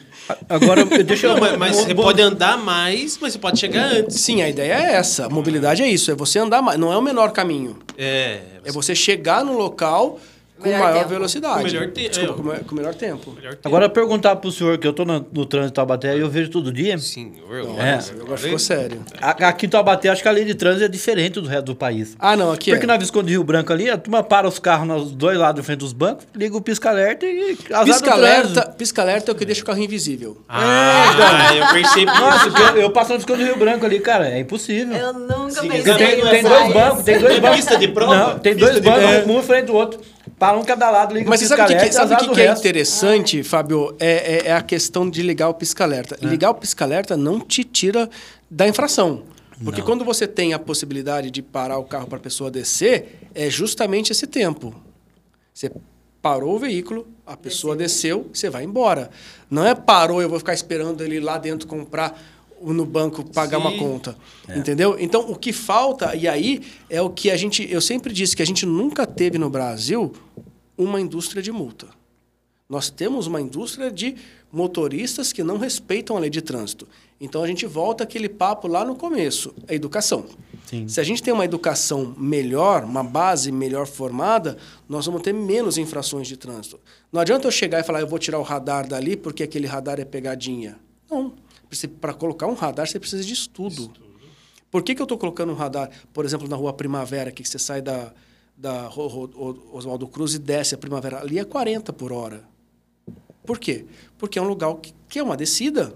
Agora, *laughs* deixa eu. Não, mas, mas você pode andar mais, mas você pode chegar antes. Sim, a ideia é essa. A mobilidade é isso, é você andar mais. Não é o menor caminho. É. É você chegar no local com Melhor maior tempo. velocidade. Com melhor te- Desculpa, é. com, com melhor tempo. Melhor tempo. Agora, perguntar pro senhor, que eu tô no, no trânsito de Taubaté e eu vejo todo dia. Sim, eu, É. Agora ficou sério. A- Aqui em Taubaté, acho que a lei de trânsito é diferente do resto do país. Ah, não, aqui Porque é. na Visconde Rio Branco ali, a turma para os carros nos dois lados de frente dos bancos, liga o pisca-alerta e Pisca-alerta trânsito. pisca-alerta é o que deixa o carro invisível. Ah, eu percebi. Nossa, eu, eu passo no Visconde Rio Branco ali, cara, é impossível. Eu nunca Sim, pensei tem, em tem dois bancos, tem dois É bancos. pista de prova? Não, tem Pista dois bancos, um em frente do outro. Para um cada lado, liga Mas o você sabe o que, que- pisca-alerta e sabe o azar que, do que é interessante, Fábio? É, é- é a questão de ligar o pisca-alerta. É. Ligar o pisca-alerta não te tira da infração. Porque quando você tem a possibilidade de parar o carro para a pessoa descer, é justamente esse tempo. Você Parou o veículo, a pessoa desceu, você vai embora. Não é parou, eu vou ficar esperando ele lá dentro comprar no banco pagar uma Sim. conta. Entendeu? Então, o que falta, e aí é o que a gente. Eu sempre disse que a gente nunca teve no Brasil uma indústria de multa. Nós temos uma indústria de motoristas que não respeitam a lei de trânsito. Então a gente volta aquele papo lá no começo, a educação. Sim. Se a gente tem uma educação melhor, uma base melhor formada, nós vamos ter menos infrações de trânsito. Não adianta eu chegar e falar, eu vou tirar o radar dali porque aquele radar é pegadinha. Não. Para colocar um radar, você precisa de estudo. Por que, que eu estou colocando um radar, por exemplo, na rua Primavera, que você sai da, da Oswaldo Cruz e desce a Primavera? Ali é 40 por hora. Por quê? Porque é um lugar que, que é uma descida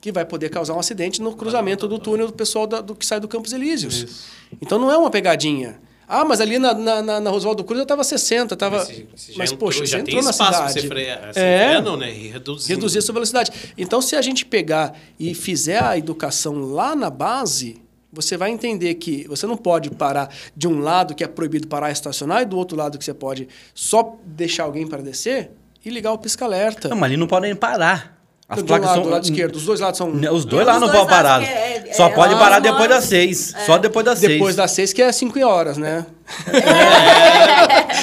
que vai poder causar um acidente no cruzamento do túnel do pessoal da- do que sai do Campos Elíseos. Então não é uma pegadinha. Ah, mas ali na, na, na, Cruz eu estava 60, estava. Mas, se- se já Mas, entrou, poxa, já você tem entrou na cidade. você frear, você É. freia, não, né? E reduzir. reduzir a sua velocidade. Então, se a gente pegar e fizer a educação lá na base, você vai entender que você não pode parar de um lado que é proibido parar e estacionar e do outro lado que você pode só deixar alguém para descer e ligar o pisca-alerta. Não, mas ali não podem parar. As de um placas lado, são. do lado esquerdo, os dois lados são Os dois lá não podem parar. é- é- Só é pode lá parar depois das seis. Só depois das seis. depois das seis, que é cinco horas, né? *laughs*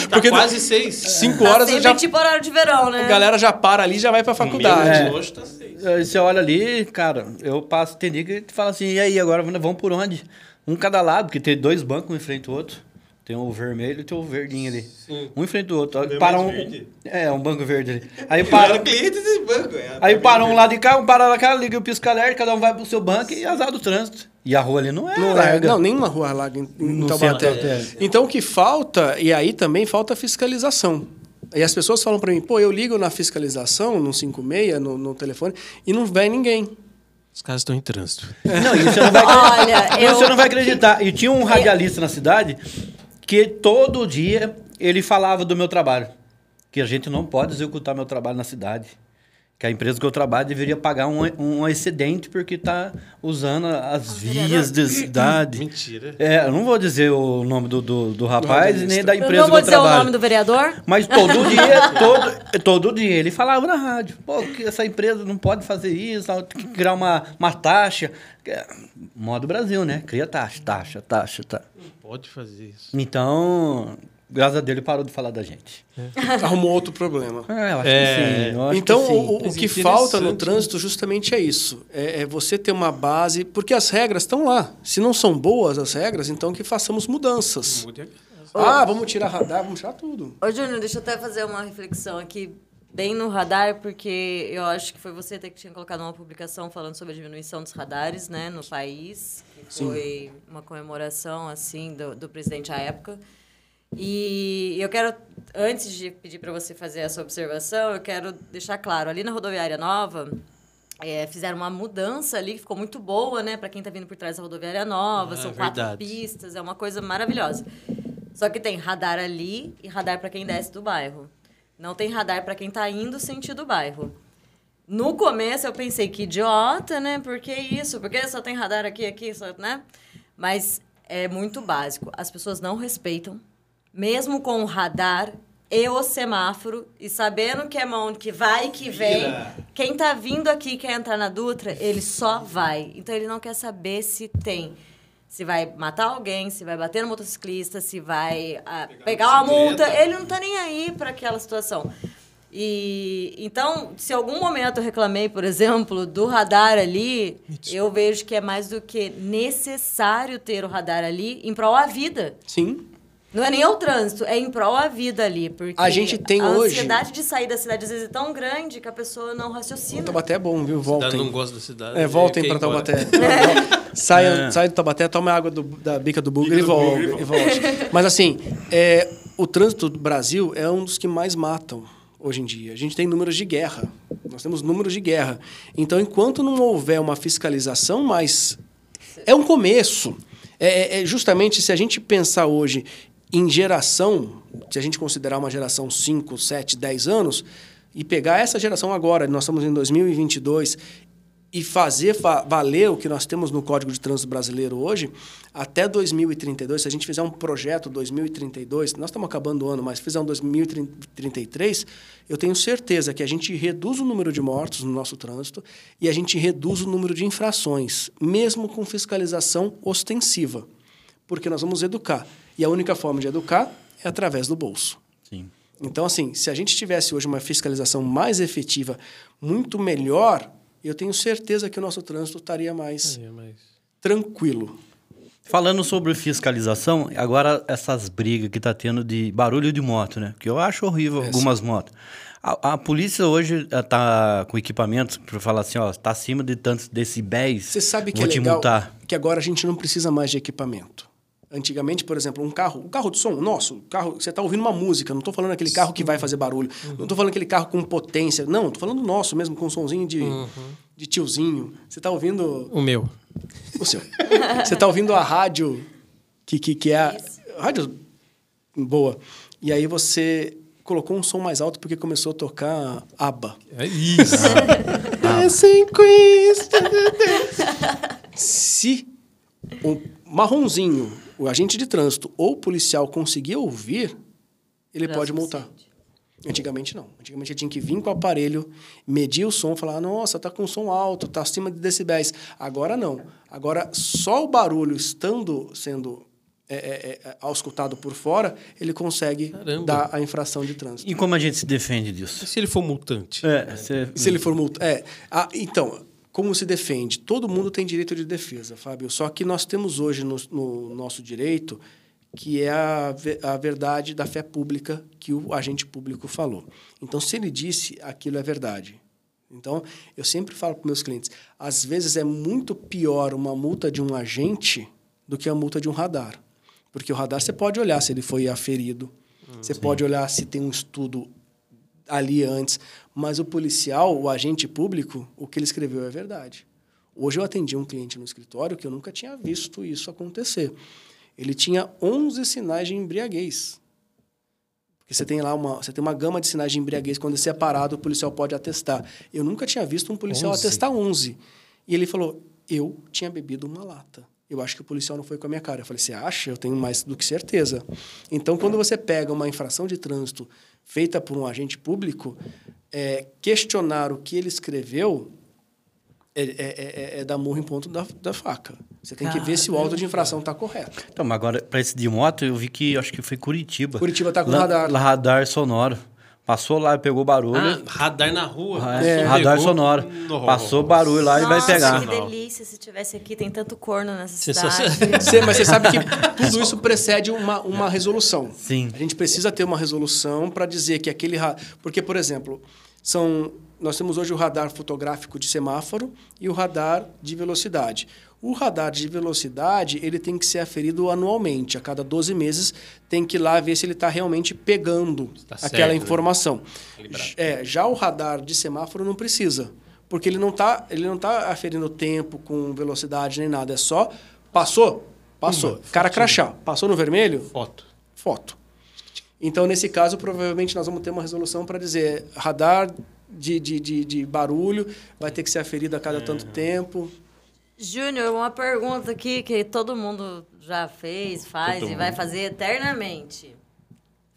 Tá Porque- quase seis. Cinco Tá horas sempre já, tipo horário de verão, né? a galera já para ali e já vai para a faculdade. Hoje tá seis. Você olha ali, cara, eu passo, tem dia que te fala assim, e aí, agora vamos por onde? Um cada lado, porque tem dois bancos um em frente ao outro. Tem o vermelho e tem o verdinho ali. Um em frente do outro. Aí para um, verde. é, um banco verde ali. Aí Para cliente desse banco. É, aí para um lado de cá, um para lá de cá, liga o pisca-alerta, cada um vai pro seu banco e azar do trânsito. E a rua ali não é Não, é, larga. não, nenhuma rua larga em, em No Taubaté. centro, é. Então, o que falta, e aí também falta fiscalização. E as pessoas falam para mim, pô, eu ligo na fiscalização, no 56, no, no telefone, e não vem ninguém. Os caras estão em trânsito. Não, e você não vai Olha, Mas eu... Você não vai acreditar. E tinha um radialista na cidade que todo dia ele falava do meu trabalho. Que a gente não pode executar meu trabalho na cidade. Que a empresa que eu trabalho deveria pagar um, um excedente porque está usando as vias da cidade. *coughs* Mentira. É, eu não vou dizer o nome do, do, do rapaz e nem da Eu empresa não que vou eu dizer o trabalho. nome do vereador. Mas todo *laughs* dia, todo, todo dia ele falava na rádio, pô, que essa empresa não pode fazer isso, tem que criar uma, uma taxa. É, Modo Brasil, né? Cria taxa, taxa, taxa, tá. Pode fazer isso. Então, graças a Deus ele parou de falar da gente. Arrumou outro problema. É, eu acho É. que sim. acho Então, que sim. o, o que falta no trânsito justamente é isso. É, é você ter uma base, porque as regras estão lá. Se não são boas as regras, então que façamos mudanças. Mude a- Ah, vamos tirar radar, vamos tirar tudo. Ô, Júnior, deixa eu até fazer uma reflexão aqui, bem no radar, porque eu acho que foi você até que tinha colocado uma publicação falando sobre a diminuição dos radares, né, no país, que foi uma comemoração, assim, do, do presidente à época. E eu quero, antes de pedir para você fazer essa observação, eu quero deixar claro, ali na rodoviária nova, é, fizeram uma mudança ali que ficou muito boa, né, para quem está vindo por trás da rodoviária nova, Ah, são quatro verdade. pistas, é uma coisa maravilhosa. Só que tem radar ali e radar para quem desce do bairro. Não tem radar para quem está indo sentido bairro. No começo eu pensei que idiota, né? Por que isso? Por que só tem radar aqui, aqui, só, né? Mas é muito básico. As pessoas não respeitam, mesmo com o radar e o semáforo, e sabendo que é mão que vai e que vem. Quem tá vindo aqui e quer entrar na Dutra, ele só vai. Então ele não quer saber se tem. Se vai matar alguém, se vai bater no motociclista, se vai ah, pegar uma multa. Ele não tá nem aí para aquela situação. E então, se algum momento eu reclamei, por exemplo, do radar ali, eu vejo que é mais do que necessário ter o radar ali em prol à vida. Sim. Não é nem o trânsito, é em prol à vida ali, porque A gente tem a hoje- ansiedade de sair da cidade às vezes é tão grande que a pessoa não raciocina. Taubaté é bom, viu? A cidade Voltem. não gosta da cidade. É, voltem quer para. Taubaté. *laughs* *laughs* Sai, É. sai do Taubaté, toma água do- da bica do bugre e, do vol- bugre volte. Mas assim, é, o trânsito do Brasil é um dos que mais matam hoje em dia. A gente tem números de guerra. Nós temos números de guerra. Então, enquanto não houver uma fiscalização mais... É um começo. É, é- é justamente se a gente pensar hoje em geração, se a gente considerar uma geração 5, 7, 10 anos, e pegar essa geração agora, nós estamos em 2022, e fazer va- valer o que nós temos no Código de Trânsito Brasileiro hoje, até 2032, se a gente fizer um projeto 2032, nós estamos acabando o ano, mas fizer um 2033, eu tenho certeza que a gente reduz o número de mortos no nosso trânsito e a gente reduz o número de infrações, mesmo com fiscalização ostensiva, porque nós vamos educar. E a única forma de educar é através do bolso. Sim. Então, assim, se a gente tivesse hoje uma fiscalização mais efetiva, muito melhor, eu tenho certeza que o nosso trânsito estaria mais É, mas- tranquilo. Falando sobre fiscalização, agora essas brigas que tá tendo de barulho de moto, né? Que eu acho horrível algumas motos. A, a polícia hoje eh, tá com equipamentos para falar assim, ó, tá acima de tantos decibéis, Você sabe que vou é te legal multar. que agora a gente não precisa mais de equipamento. Antigamente, por exemplo, um carro, um carro de som, nosso, carro, você está ouvindo uma música, não estou falando aquele carro que vai fazer barulho, não estou falando aquele carro com potência, não, estou falando nosso mesmo, com um sonzinho de, de tiozinho. Você está ouvindo O meu. o seu. Você está ouvindo a rádio que, que, que é a rádio boa. E aí você colocou um som mais alto porque começou a tocar ABBA. É isso. *laughs* Dancing Queens. Se o marronzinho, o agente de trânsito ou o policial conseguir ouvir, ele Já é pode multar. Antigamente não. Antigamente ele tinha que vir com o aparelho, medir o som, falar: nossa, tá com som alto, tá acima de decibéis. Agora não. Agora só o barulho estando sendo é, é, é, auscultado por fora, ele consegue Caramba. dar a infração de trânsito. E como a gente se defende disso? E se ele for multante? É, você... Se ele for multa. É. Ah, então, como se defende? Todo mundo tem direito de defesa, Fábio. Só que nós temos hoje no, no nosso direito que é a, a verdade da fé pública que o agente público falou. Então, se ele disse, aquilo é verdade. Então, eu sempre falo para meus clientes: às vezes é muito pior uma multa de um agente do que a multa de um radar. Porque o radar você pode olhar se ele foi aferido, você pode olhar se tem um estudo ali antes, mas o policial, o agente público, o que ele escreveu é verdade. Hoje eu atendi um cliente no escritório que eu nunca tinha visto isso acontecer. Ele tinha 11 sinais de embriaguez. Porque você tem lá uma, você tem uma gama de sinais de embriaguez, quando você é parado, o policial pode atestar. Eu nunca tinha visto um policial 11? atestar 11. E ele falou: "Eu tinha bebido uma lata. Eu acho que o policial não foi com a minha cara". Eu falei: "Você acha? Eu tenho mais do que certeza". Então, quando você pega uma infração de trânsito feita por um agente público, é, questionar o que ele escreveu é, é, é, é dar murro em ponto da, da faca. Você tem que ver se o auto de infração está correto. Então, mas agora, para esse de moto, eu vi que acho que foi Curitiba. Curitiba tá com Lá- radar. radar sonoro. Passou lá, pegou barulho. Ah, radar na rua. Ah, é. Radar sonoro. Nossa. Passou barulho lá e vai pegar. que delícia se tivesse aqui. Tem tanto corno nessa cidade. Mas você sabe que tudo isso precede uma, uma resolução. Sim. A gente precisa ter uma resolução para dizer que aquele. ra- Porque, por exemplo, são nós temos hoje o radar fotográfico de semáforo e o radar de velocidade. O radar de velocidade ele tem que ser aferido anualmente. A cada 12 meses tem que ir lá ver se ele está realmente pegando Tá aquela certo, né? informação. Calibrado. É, já o radar de semáforo não precisa, porque ele não está ele não tá aferindo tempo com velocidade nem nada. É só passou, passou. Cara crachá, passou no vermelho, Foto. foto. Então, nesse caso, provavelmente nós vamos ter uma resolução para dizer radar de, de, de, de barulho vai ter que ser aferido a cada tanto tempo. Júnior, uma pergunta aqui que todo mundo já fez, faz Todo e vai mundo. fazer eternamente.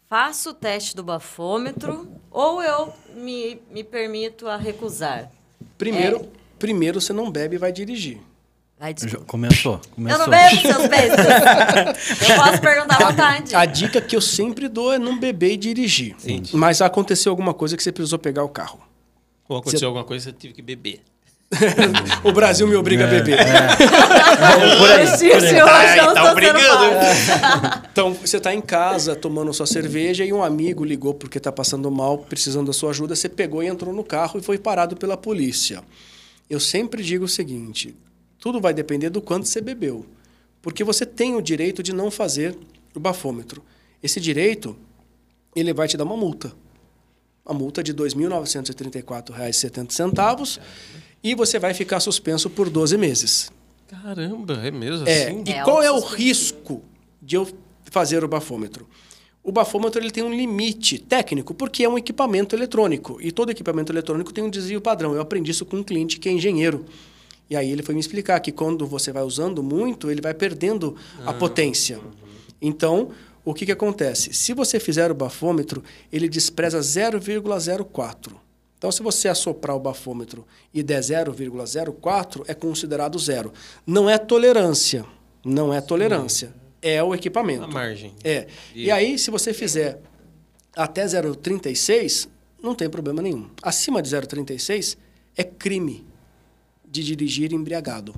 Faço o teste do bafômetro ou eu me, me permito a recusar? Primeiro, primeiro você não bebe e vai dirigir. Ai, Já desculpa. Começou, Eu começou. não bebo, seus bestas. eu posso perguntar à vontade. A dica que eu sempre dou é não beber e dirigir. Entendi. Mas aconteceu alguma coisa que você precisou pegar o carro. Ou aconteceu alguma coisa, você tive que beber. *laughs* o Brasil me obriga a beber. *laughs* Por aí, Oxi, por aí. eu Ai, acho que eu tá obrigando. *laughs* Então, você está em casa tomando sua cerveja e um amigo ligou porque está passando mal, precisando da sua ajuda. Você pegou e entrou no carro e foi parado pela polícia. Eu sempre digo o seguinte: tudo vai depender do quanto você bebeu. Porque você tem o direito de não fazer o bafômetro. Esse direito, ele vai te dar uma multa. Uma multa de R$ 2.934,70 e você vai ficar suspenso por 12 meses. Caramba, é mesmo É, assim? e É qual é o risco de eu fazer o bafômetro? O bafômetro ele tem um limite técnico, porque é um equipamento eletrônico. E todo equipamento eletrônico tem um desvio padrão. Eu aprendi isso com um cliente que é engenheiro. E aí ele foi me explicar que quando você vai usando muito, ele vai perdendo a potência. Então, o que, que acontece? Se você fizer o bafômetro, ele despreza 0,04. Então, se você assoprar o bafômetro e der 0,04, é considerado zero. Não é tolerância. Não é tolerância. É o equipamento. A margem. É. E aí, se você fizer até 0,36, não tem problema nenhum. Acima de 0,36 é crime de dirigir embriagado.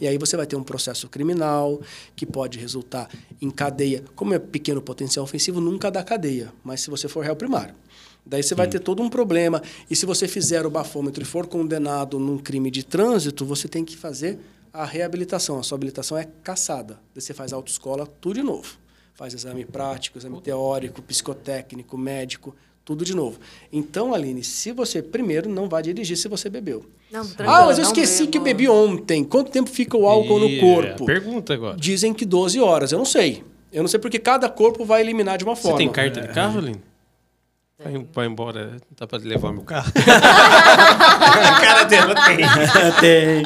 E aí você vai ter um processo criminal que pode resultar em cadeia. Como é pequeno potencial ofensivo, nunca dá cadeia, mas se você for réu primário. Daí você vai ter todo um problema. E se você fizer o bafômetro e for condenado num crime de trânsito, você tem que fazer a reabilitação. A sua habilitação é caçada. Daí você faz autoescola, tudo de novo. Faz exame prático, exame teórico, psicotécnico, médico, tudo de novo. Então, Aline, se você primeiro não vai dirigir se você bebeu. Não, tranquilo, Ah, mas eu esqueci bebo. que eu bebi ontem. Quanto tempo fica o álcool E no corpo? a Pergunta agora. Dizem que 12 horas. Eu não sei. Eu não sei porque cada corpo vai eliminar de uma Você forma. tem carta de carro, Aline? Vai, vai embora, dá pra levar meu carro? *laughs* A cara dela tem. *laughs* tem.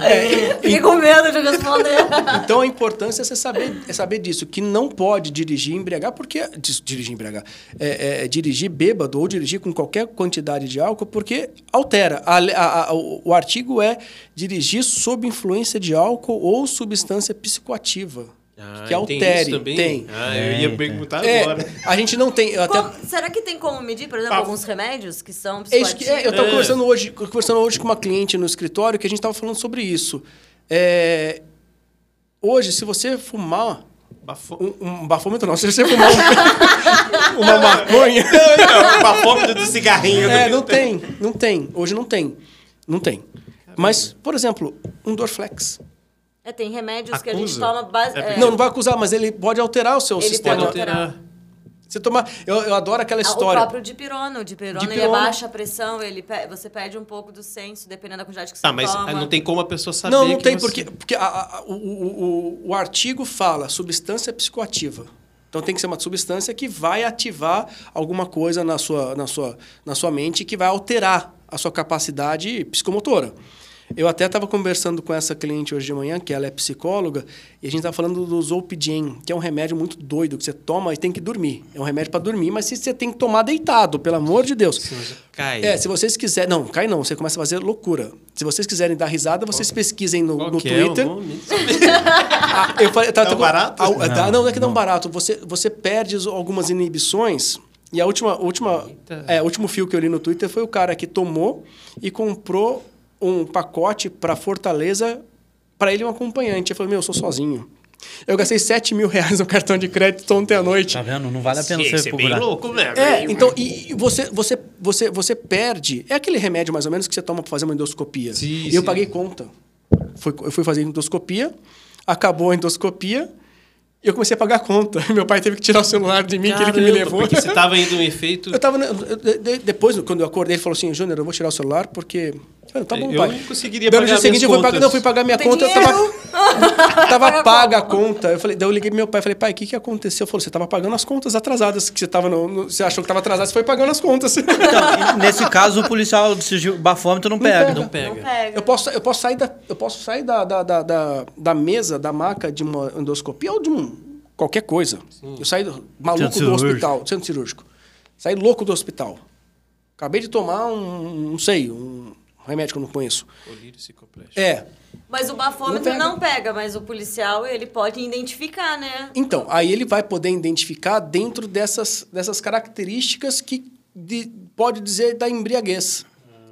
Fiquei com medo de responder. Então a importância é você saber, é saber disso, que não pode dirigir embriagar, porque. Dirigir embriagar. É, é, é dirigir bêbado ou dirigir com qualquer quantidade de álcool, porque altera. A a- a- o artigo é dirigir sob influência de álcool ou substância psicoativa. Ah, que tem altere. isso também? Tem. Ah, eu ia perguntar É, agora. a gente não tem. até- Como- será que tem como medir, por exemplo, Ah. alguns remédios que são É isso que, é, eu estava É. conversando hoje, conversando hoje com uma cliente no escritório que a gente estava falando sobre isso. É, hoje, se você fumar Bafo... um, um bafômetro, não, se você fumar um- *laughs* uma maconha, Não, bafômetro do cigarrinho. é, não tem, não tem. Hoje não tem, não tem. Mas, por exemplo, um Dorflex. É, tem remédios que a Acusa? gente toma base... É é, Não, não vai acusar, mas ele pode alterar o seu Ele sistema. Pode pode alterar. Você tomar, eu, eu adoro aquela ah, O história. próprio dipirona. O dipirona, ele Dipirona. abaixa a pressão, ele pe- você perde um pouco do senso, dependendo da quantidade que você Tá, mas toma. ah, não tem como a pessoa saber Não, não que tem, você- porque, porque a- a- o, o, o, o artigo fala substância psicoativa. Então tem que ser uma substância que vai ativar alguma coisa na sua, na sua, na sua mente que vai alterar a sua capacidade psicomotora. Eu até estava conversando com essa cliente hoje de manhã, que ela é psicóloga, e a gente estava falando do Zolpidem, que é um remédio muito doido, que você toma e tem que dormir. É um remédio para dormir, mas você tem que tomar deitado, pelo amor de Deus. Cai. É, se vocês quiserem. Não, cai não, você começa a fazer loucura. Se vocês quiserem dar risada, vocês pesquisem no, Qual no que é o Twitter. nome? *laughs* *laughs* Ah, eu falei, tá, Dá um tá- barato? ah, tá- não, não é que dá um barato. Você, você perde as- algumas inibições. E a última, última, Eita. é, o último fio que eu li no Twitter foi o cara que tomou e comprou um pacote para Fortaleza para ele um acompanhante. Ele falou: Meu, eu sou sozinho. Eu gastei 7 mil reais no cartão de crédito ontem à noite. Tá vendo? Não vale a pena Esse você é bem procurar. louco mesmo. É, então, e você, você, você, você perde. É aquele remédio mais ou menos que você toma para fazer uma endoscopia. Sim, e eu sim. paguei conta. Fui, eu fui fazer endoscopia, acabou a endoscopia, e eu comecei a pagar conta. *laughs* Meu pai teve que tirar o celular de mim, que ele que me Caramba, levou. Porque você tava indo um efeito... Eu tava. eu- de- de- depois, quando eu acordei, ele falou assim: Júnior, eu vou tirar o celular porque. Eu, tá bom, Eu pai. não conseguiria Daí no pagar dia seguinte, eu fui pagar, não, fui pagar minha conta. Eu tava, *laughs* tava paga a conta. Eu falei, daí eu liguei pro meu pai e falei, pai, o que, que aconteceu? Falou, você tava pagando as contas atrasadas, que você tava no, no- Você achou que tava atrasado, você foi pagando as contas. Então, nesse caso, o policial de sigilo- bafômetro não pega. pega. Não Não pega. pega. Eu posso, eu posso sair, da, eu posso sair da, da, da, da, da mesa, da maca de uma endoscopia ou de um, qualquer coisa. Eu saí do, maluco Centro do cirúrgico. hospital, centro cirúrgico. Saí louco do hospital. Acabei de tomar um, não sei, um remédio que eu não conheço. Colírio psicoplégico. É. Mas o bafômetro Não pega. não pega, mas o policial, ele pode identificar, né? Então, aí ele vai poder identificar dentro dessas, dessas características que de- pode dizer da embriaguez.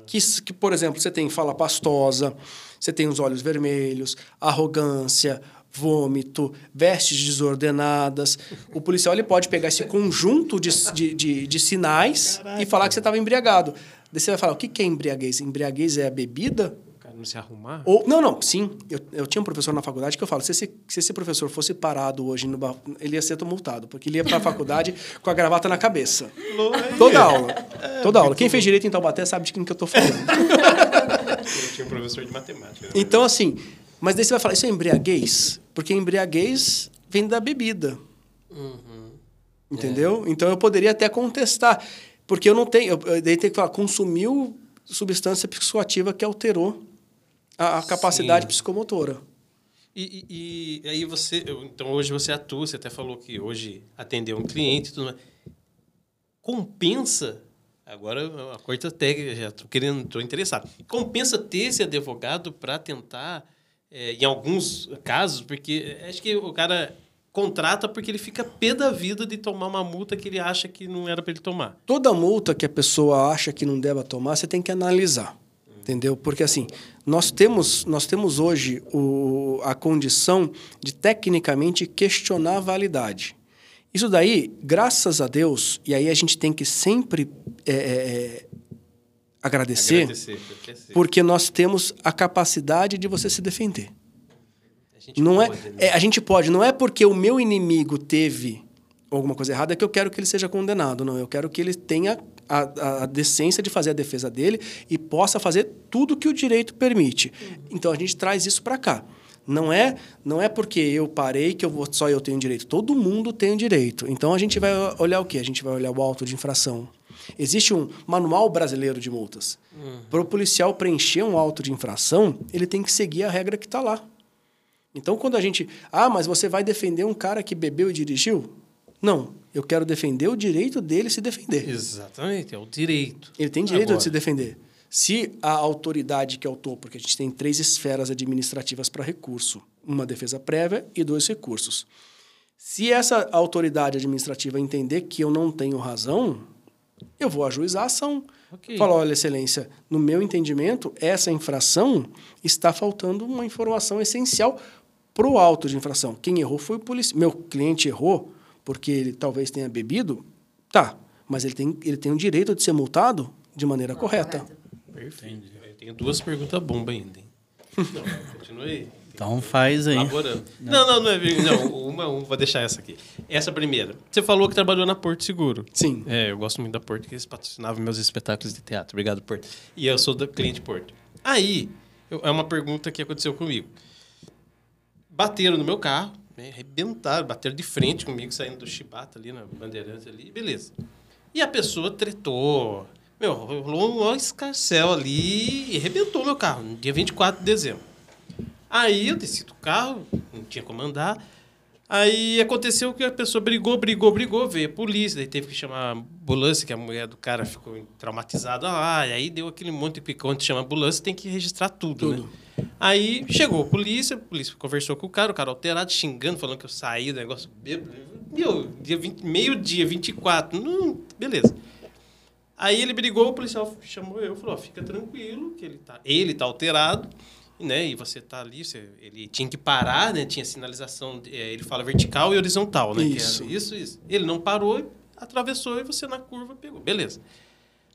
Que, s- que, por exemplo, você tem fala pastosa, você tem os olhos vermelhos, arrogância, vômito, vestes desordenadas. O policial ele pode pegar esse conjunto de, de, de, de sinais e falar que você estava embriagado. Daí você vai falar, o que que é embriaguez? Embriaguez é a bebida? O cara não se arrumar. Ou, não, não, sim. Eu, eu tinha um professor na faculdade que eu falo, se esse, se esse professor fosse parado hoje, no, ele ia ser multado, porque ele ia para a faculdade *laughs* com a gravata na cabeça. Toda aula. Toda aula. Quem fez direito em Taubaté sabe de quem que eu tô falando. Eu tinha um professor de matemática. né? Então, assim, mas daí você vai falar, isso é embriaguez? Porque embriaguez vem da bebida. Entendeu? Então eu poderia até contestar. Porque eu não tenho. Eu, daí tem que falar, consumiu substância psicoativa que alterou a, a capacidade Sim. psicomotora. E, e- e aí você, então hoje você atua, você até falou que hoje atendeu um cliente e tudo mais. Compensa, agora a corta técnica, já estou querendo, estou interessado. Compensa ter esse advogado para tentar, eh, em alguns casos, porque acho que o cara contrata porque ele fica pé da vida de tomar uma multa que ele acha que não era para ele tomar. Toda multa que a pessoa acha que não deva tomar, você tem que analisar. Entendeu? Porque assim, nós temos, nós temos hoje o, a condição de tecnicamente questionar a validade. Isso daí, graças a Deus, e aí a gente tem que sempre é, é, é, agradecer, Agradecer, agradecer. porque nós temos a capacidade de você se defender. A gente Não é, pode, né? é, a gente pode, não é porque o meu inimigo teve alguma coisa errada que eu quero que ele seja condenado, não. Eu quero que ele tenha a, a- decência de fazer a defesa dele e possa fazer tudo que o direito permite. Então a gente traz isso para cá. Não é, não é porque eu parei que eu vou, só eu tenho direito. Todo mundo tem direito. Então a gente vai olhar o quê? A gente vai olhar o auto de infração. Existe um manual brasileiro de multas. Para o policial preencher um auto de infração, ele tem que seguir a regra que está lá. Então, quando a gente. Ah, mas você vai defender um cara que bebeu e dirigiu? Não. Eu quero defender o direito dele se defender. Exatamente, é o direito. Ele tem direito Agora. de se defender. Se a autoridade que é o topo, porque a gente tem três esferas administrativas para recurso: uma defesa prévia e dois recursos. Se essa autoridade administrativa entender que eu não tenho razão, eu vou ajuizar a ação. Ok. Falar, olha, excelência, no meu entendimento, essa infração está faltando uma informação essencial para o auto de infração. Quem errou foi o policial. Meu cliente errou porque ele talvez tenha bebido, tá, mas ele tem, ele tem o direito de ser multado de maneira correta. Perfeito. Eu tenho duas perguntas bomba ainda. hein? Não, continue. Então faz aí. Elaborando. Não, não, não é. Não, uma, uma, vou deixar essa aqui. Essa primeira. Você falou que trabalhou na Porto Seguro. Sim. É, eu gosto muito da Porto, que eles patrocinavam meus espetáculos de teatro. Obrigado, Porto. E eu sou da cliente Porto. Aí, eu- é uma pergunta que aconteceu comigo. Bateram no meu carro, né, arrebentaram, bateram de frente comigo, saindo do Chibata ali, na Bandeirantes ali, beleza. E a pessoa tretou. Meu, rolou um escarcel ali e arrebentou meu carro, no dia 24 de dezembro. Aí eu desci do carro, não tinha como andar. Aí aconteceu que a pessoa brigou, brigou, brigou, veio a polícia, daí teve que chamar a ambulância, que a mulher do cara ficou traumatizada lá, e aí deu aquele monte de quando chama a ambulância, tem que registrar tudo, Tudo. né? Aí chegou a polícia, a polícia conversou com o cara, o cara alterado, xingando, falando que eu saí do negócio bêbado. Meu, dia 20, meio-dia, 24, não, beleza. Aí ele brigou, o policial chamou eu, falou: fica tranquilo, que ele tá, ele tá alterado, né? E você tá ali, você- ele tinha que parar, né? Tinha sinalização, eh, ele fala vertical e horizontal, né? que Isso. isso, isso. Ele não parou, atravessou e você na curva pegou. Beleza.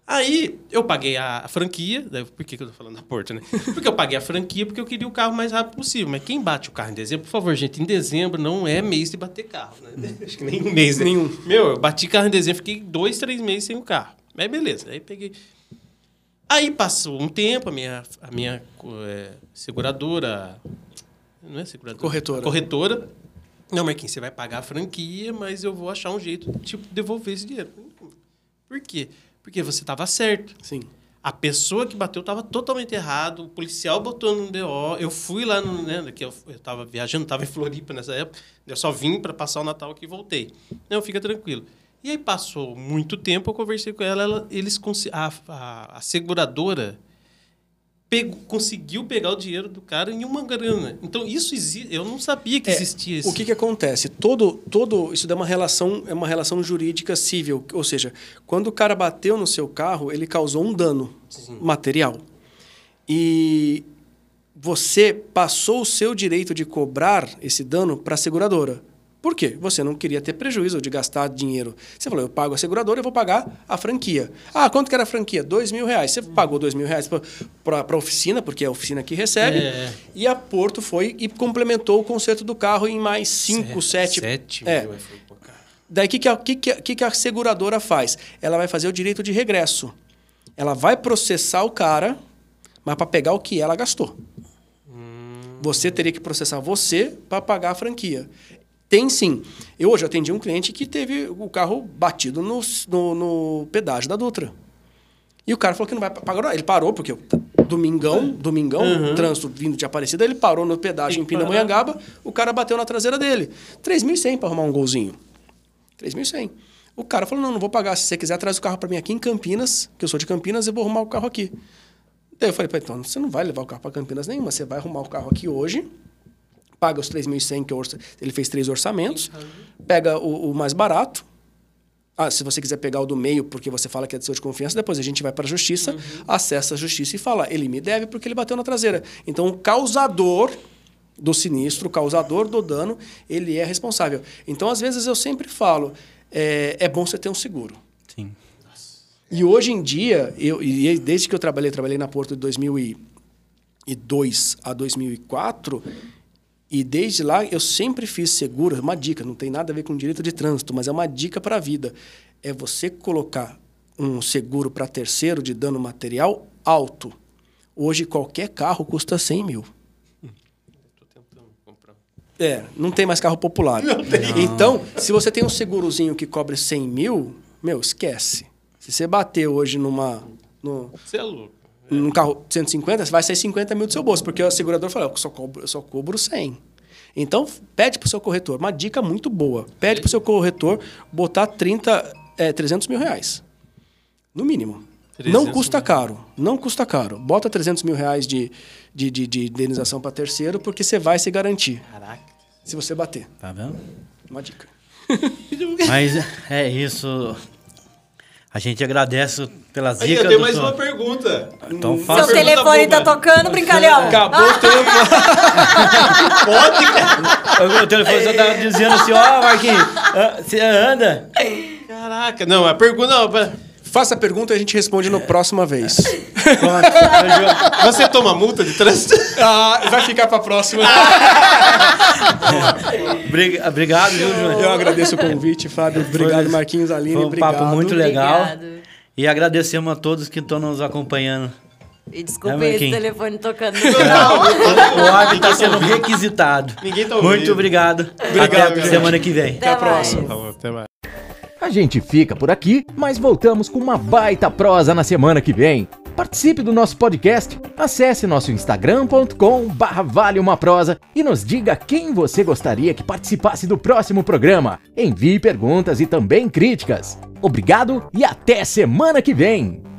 Aí eu paguei a, a franquia, daí, por que, que eu tô falando da Porto, né? *laughs* Porque eu paguei a franquia porque eu queria o carro o mais rápido possível. Mas quem bate o carro em dezembro, por favor, gente, em dezembro não é mês de bater carro, né? Acho que nem mês. né? Nenhum. Meu, eu bati carro em dezembro, fiquei dois, três meses sem o carro. Mas beleza, aí peguei. Aí passou um tempo, a minha, a minha eh, seguradora. Não é seguradora? Corretora. Corretora. Não, Marquinhos, você vai pagar a franquia, mas eu vou achar um jeito de tipo, devolver esse dinheiro. Por quê? Porque você estava certo. Sim. A pessoa que bateu estava totalmente errado, o policial botou no BO. Eu fui lá, no, né, que eu, eu tava viajando, estava em Floripa nessa época. Eu só vim para passar o Natal aqui e voltei. Não, fica tranquilo. E aí passou muito tempo, eu conversei com ela, ela eles a, a, a seguradora pegou- conseguiu pegar o dinheiro do cara em uma grana. Então isso eu não sabia que É, existia isso. O que, que acontece? Todo, todo isso é uma relação é uma relação jurídica civil, ou seja, quando o cara bateu no seu carro, ele causou um dano material e você passou o seu direito de cobrar esse dano para a seguradora. Por quê? Você não queria ter prejuízo de gastar dinheiro. Você falou, eu pago a seguradora, eu vou pagar a franquia. Ah, quanto que era a franquia? Dois mil reais. Você pagou dois mil reais para a oficina, porque é a oficina que recebe. É. E a Porto foi e complementou o conserto do carro em mais cinco, sete. Sete É. mil. Daí o que, que, que, que, a- que, que a seguradora faz? Ela vai fazer o direito de regresso. Ela vai processar o cara, mas para pegar o que ela gastou. Você teria que processar você para pagar a franquia. Tem sim. Eu hoje atendi um cliente que teve o carro batido no, no, no pedágio da Dutra. E o cara falou que não vai pagar. Ele parou, porque domingão, domingão, Uhum. trânsito vindo de Aparecida, ele parou no pedágio em Pindamonhangaba, o cara bateu na traseira dele. 3.100 para arrumar um golzinho. 3.100. O cara falou: não, não vou pagar. Se você quiser, traz o carro para mim aqui em Campinas, que eu sou de Campinas, eu vou arrumar o carro aqui. Daí eu falei: "Pô, então você não vai levar o carro para Campinas nenhuma, você vai arrumar o carro aqui hoje, paga os 3.100 que orça- ele fez três orçamentos, pega o, o mais barato. Ah, se você quiser pegar o do meio porque você fala que é de seu de confiança, depois a gente vai para a justiça, acessa a justiça e fala: ele me deve porque ele bateu na traseira. Então o causador do sinistro, o causador do dano, ele é responsável. Então às vezes eu sempre falo: é, é bom você ter um seguro. Sim. E hoje em dia, eu, e desde que eu trabalhei, trabalhei na Porto de 2002 a 2004, e desde lá eu sempre fiz seguro. Uma dica, não tem nada a ver com direito de trânsito, mas é uma dica para a vida. É você colocar um seguro para terceiro de dano material alto. Hoje qualquer carro custa 100 mil. Tô tentando comprar. É, não tem mais carro popular. Então, se você tem um segurozinho que cobre 100 mil, meu, esquece. Se você bater hoje numa, no, Você é louco. Num carro de 150, vai sair 50 mil do seu bolso, porque o segurador falou, eu só cobro, eu só cobro 100. Então, pede para o seu corretor. Uma dica muito boa. Pede para o seu corretor botar 30, é, 300 mil reais. No mínimo. 300 Não custa caro. Não custa caro. Bota 300 mil reais de, de, de, de indenização para terceiro, porque você vai se garantir. Caraca. Se você bater. Tá vendo? Uma dica. *laughs* Mas é isso. A gente agradece pelas Aí, dicas. eu tenho mais uma pergunta. Então Seu faça. pergunta telefone tá tocando, brincalhão. Acabou o *laughs* telefone. Pode, cara. O telefone só tava dizendo assim, ó, Marquinhos, ah, você anda? Caraca. Não, a pergunta... Não. Faça a pergunta e a gente responde na próxima vez. Você toma multa de trânsito? ah, vai ficar para a próxima. *laughs* Bri- Obrigado, viu, Júnior? Eu agradeço o convite, Fábio. Obrigado, Marquinhos Aline. Foi um obrigado. papo muito legal. Obrigado. E agradecemos a todos que estão nos acompanhando. E É, desculpe esse Marquinhos. telefone tocando no final. O áudio está sendo requisitado. Ninguém tá ouvindo. Muito obrigado. Obrigado, Até semana que vem. Até a próxima. Tá bom, até mais. A gente fica por aqui, mas voltamos com uma baita prosa na semana que vem. Participe do nosso podcast, acesse nosso instagram.com barra vale uma prosa e nos diga quem você gostaria que participasse do próximo programa. Envie perguntas e também críticas. Obrigado e até semana que vem!